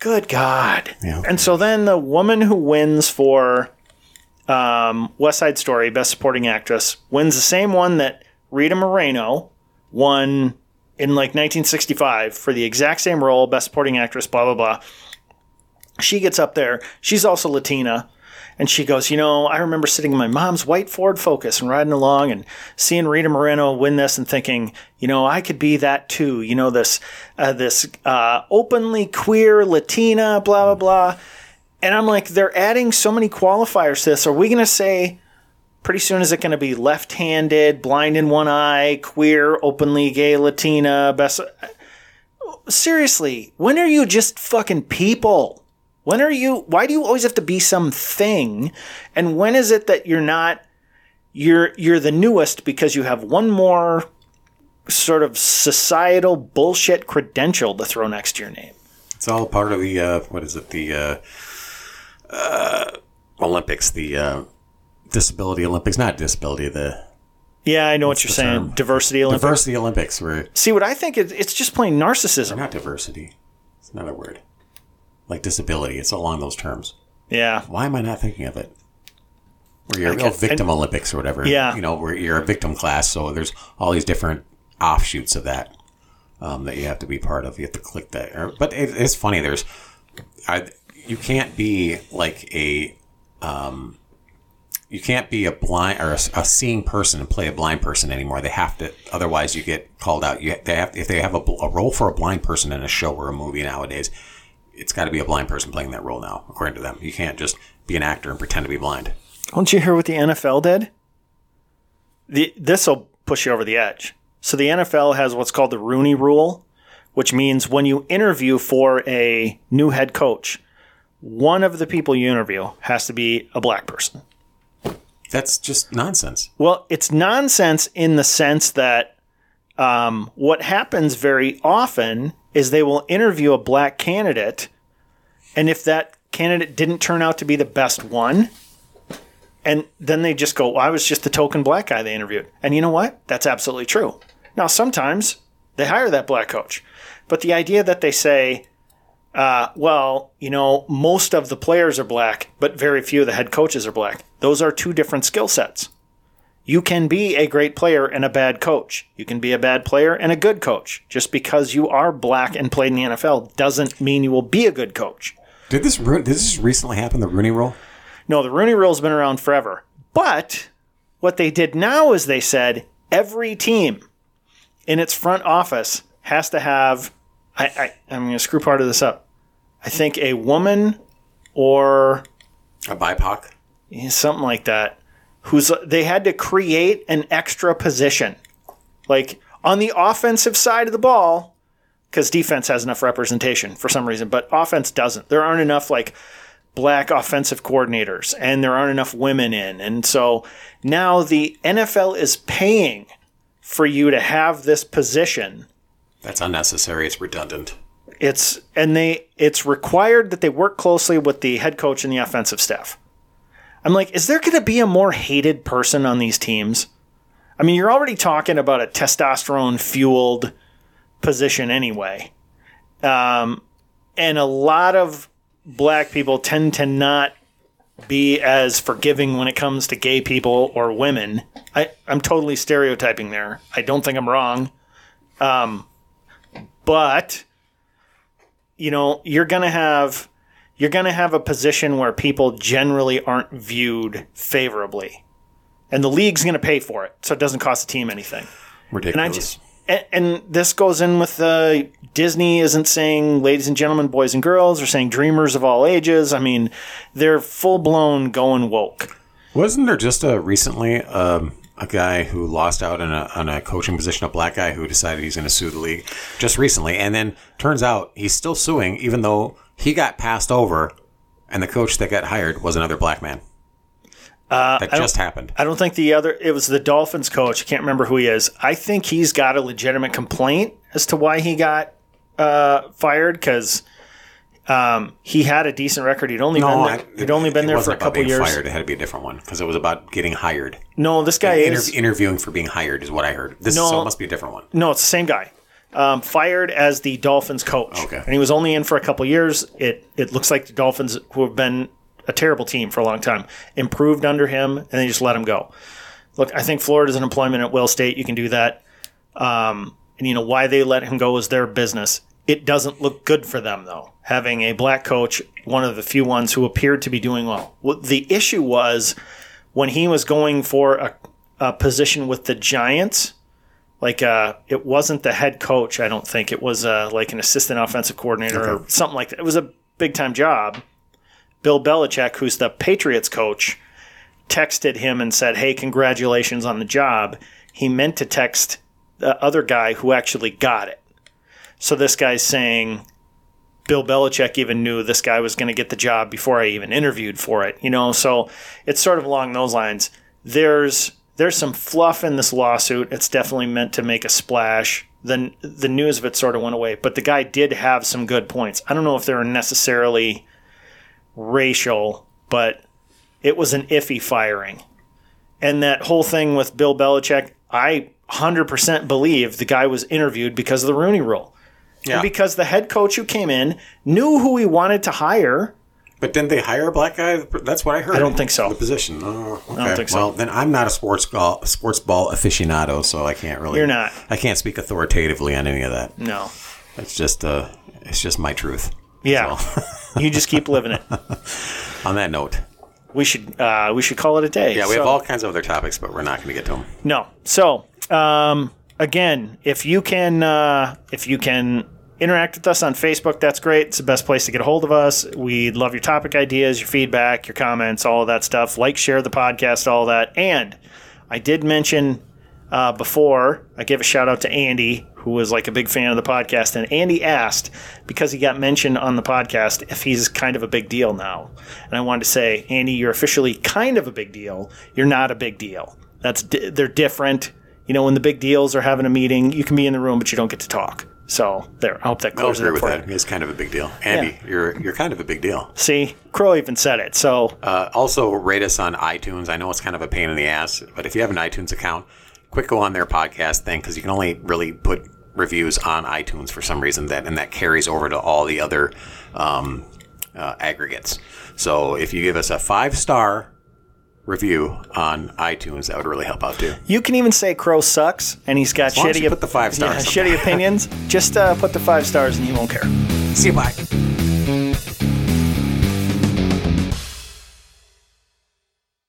Speaker 1: good God.
Speaker 2: Yeah.
Speaker 1: And so then the woman who wins for um, West Side Story, Best Supporting Actress, wins the same one that Rita Moreno won in like 1965 for the exact same role, Best Supporting Actress, blah, blah, blah. She gets up there. She's also Latina. And she goes, You know, I remember sitting in my mom's white Ford Focus and riding along and seeing Rita Moreno win this and thinking, you know, I could be that too. You know, this, uh, this uh, openly queer Latina, blah, blah, blah. And I'm like, they're adding so many qualifiers to this. Are we going to say, pretty soon, is it going to be left handed, blind in one eye, queer, openly gay Latina, best. Seriously, when are you just fucking people? When are you, why do you always have to be something? And when is it that you're not, you're, you're the newest because you have one more sort of societal bullshit credential to throw next to your name.
Speaker 2: It's all part of the uh, what is it? The uh, uh, Olympics, the uh, disability Olympics, not disability, the
Speaker 1: Yeah, I know what you're saying.
Speaker 2: term?
Speaker 1: Diversity Olympics.
Speaker 2: diversity Olympics, where
Speaker 1: See, what I think is it's just plain narcissism.
Speaker 2: not diversity. It's not a word. Like disability, it's along those terms.
Speaker 1: Yeah.
Speaker 2: Why am I not thinking of it? Where you're
Speaker 1: Okay,
Speaker 2: oh, victim Olympics or whatever.
Speaker 1: Yeah.
Speaker 2: You know, where you're a victim class, so there's all these different offshoots of that um, that you have to be part of. You have to click that. But it, it's funny. There's, I, you can't be like a, um, you can't be a blind or a, a seeing person and play a blind person anymore. They have to, otherwise you get called out. You they have if they have a, a role for a blind person in a show or a movie nowadays, it's got to be a blind person playing that role now, according to them. You can't just be an actor and pretend to be blind.
Speaker 1: Don't you hear what the NFL did? The, this will push you over the edge. So the NFL has what's called the Rooney Rule, which means when you interview for a new head coach, one of the people you interview has to be a black person.
Speaker 2: That's just nonsense.
Speaker 1: Well, it's nonsense in the sense that um, what happens very often is they will interview a black candidate, and if that candidate didn't turn out to be the best one, and then they just go, well, I was just the token black guy they interviewed. And you know what? That's absolutely true. Now, sometimes they hire that black coach. But the idea that they say, uh, well, you know, most of the players are black, but very few of the head coaches are black. Those are two different skill sets. You can be a great player and a bad coach. You can be a bad player and a good coach. Just because you are black and played in the NFL doesn't mean you will be a good coach.
Speaker 2: Did this did this recently happen? The Rooney Rule?
Speaker 1: No, the Rooney Rule's been around forever. But what they did now is they said every team in its front office has to have. I, I, I'm going to screw part of this up. I think a woman or
Speaker 2: A BIPOC?
Speaker 1: something like that who's they had to create an extra position like on the offensive side of the ball because defense has enough representation for some reason but offense doesn't there aren't enough like black offensive coordinators and there aren't enough women in and so now the NFL is paying for you to have this position
Speaker 2: That's unnecessary. It's redundant.
Speaker 1: It's and they it's required that they work closely with the head coach and the offensive staff. I'm like, is there going to be a more hated person on these teams? I mean, you're already talking about a testosterone fueled position anyway. Um, and a lot of black people tend to not be as forgiving when it comes to gay people or women. I, I'm totally stereotyping there. I don't think I'm wrong. Um, but you know you're gonna have you're gonna have a position where people generally aren't viewed favorably. And the league's gonna pay for it so it doesn't cost the team anything. And
Speaker 2: Ridiculous.
Speaker 1: i just and, and this goes in with uh, disney isn't saying ladies and gentlemen boys and girls they're saying dreamers of all ages. I mean they're full-blown going woke.
Speaker 2: Wasn't there just a recently um, a guy who lost out on a, on a coaching position, a black guy who decided he's going to sue the league just recently, and then turns out he's still suing, even though he got passed over, and the coach that got hired was another black man. that just happened.
Speaker 1: I don't think the other it was the Dolphins coach. I can't remember who he is. I think he's got a legitimate complaint as to why he got uh, fired because um, he had a decent record. He'd only been there, he'd only been there for a couple years.
Speaker 2: Fired. It had to be a different one because it was about getting hired.
Speaker 1: No, this guy
Speaker 2: Inter-
Speaker 1: is
Speaker 2: interviewing for being hired is what I heard. This
Speaker 1: No.
Speaker 2: so it must be a different one.
Speaker 1: no, it's the same guy. Um, fired as the Dolphins coach,
Speaker 2: Okay.
Speaker 1: and he was only in for a couple years. It it looks like the Dolphins, who have been a terrible team for a long time, improved under him, and they just let him go. Look, I think Florida's an employment at will state. You can do that. Um, and you know why they let him go is their business. It doesn't look good for them though. Having a black coach, one of the few ones who appeared to be doing well. The issue was when he was going for a, a position with the Giants. Like uh, it wasn't the head coach. I don't think it was uh, like an assistant offensive coordinator or something like that. It was a big time job. Bill Belichick, who's the Patriots coach, texted him and said, "Hey, congratulations on the job." He meant to text the other guy who actually got it. So this guy's saying Bill Belichick even knew this guy was going to get the job before I even interviewed for it, you know? So it's sort of along those lines. There's there's some fluff in this lawsuit. It's definitely meant to make a splash. The the news of it sort of went away, but the guy did have some good points. I don't know if they were necessarily racial, but it was an iffy firing. And that whole thing with Bill Belichick, I 100% believe the guy was interviewed because of the Rooney Rule.
Speaker 2: Yeah.
Speaker 1: And because the head coach who came in knew who he wanted to hire.
Speaker 2: But didn't they hire a black guy? That's what I heard. I
Speaker 1: don't think so.
Speaker 2: The position. Oh, okay.
Speaker 1: don't think so.
Speaker 2: Well, then I'm not a sports ball, sports ball aficionado, so I can't really.
Speaker 1: You're not.
Speaker 2: I can't speak authoritatively on any of that.
Speaker 1: No.
Speaker 2: It's just uh, it's just my truth.
Speaker 1: Yeah.
Speaker 2: So, *laughs*
Speaker 1: you just keep living it. *laughs*
Speaker 2: on that note,
Speaker 1: We should uh, we should call it a day.
Speaker 2: yeah, we have all kinds of other topics, but we're not going to get to them.
Speaker 1: No. So, um, again, if you can, uh, if you can interact with us on Facebook, that's great. It's the best place to get a hold of us. We'd love your topic ideas, your feedback, your comments, all of that stuff. Like, share the podcast, all that. And I did mention uh, before, I gave a shout out to Andy, who was like a big fan of the podcast. And Andy asked, because he got mentioned on the podcast, if he's kind of a big deal now. And I wanted to say, Andy, you're officially kind of a big deal. You're not a big deal. That's di- they're different. You know, when the big deals are having a meeting, you can be in the room, but you don't get to talk. So there, I hope that
Speaker 2: I'll
Speaker 1: clears it
Speaker 2: agree
Speaker 1: up
Speaker 2: with that. It's kind of a big deal. Andy, you're you're kind of a big deal.
Speaker 1: See, Crow even said it. So
Speaker 2: Uh, also, rate us on iTunes. I know it's kind of a pain in the ass, but if you have an iTunes account, quick go on their podcast thing because you can only really put reviews on iTunes for some reason that and that carries over to all the other um, uh, aggregates. So if you give us a five star review on iTunes, that would really help out too.
Speaker 1: you can even say Crow sucks, and he's got
Speaker 2: long as
Speaker 1: shitty
Speaker 2: you put the five stars.
Speaker 1: yeah, shitty *laughs* opinions. Just uh, put the five stars, and he won't care.
Speaker 2: See you. Bye.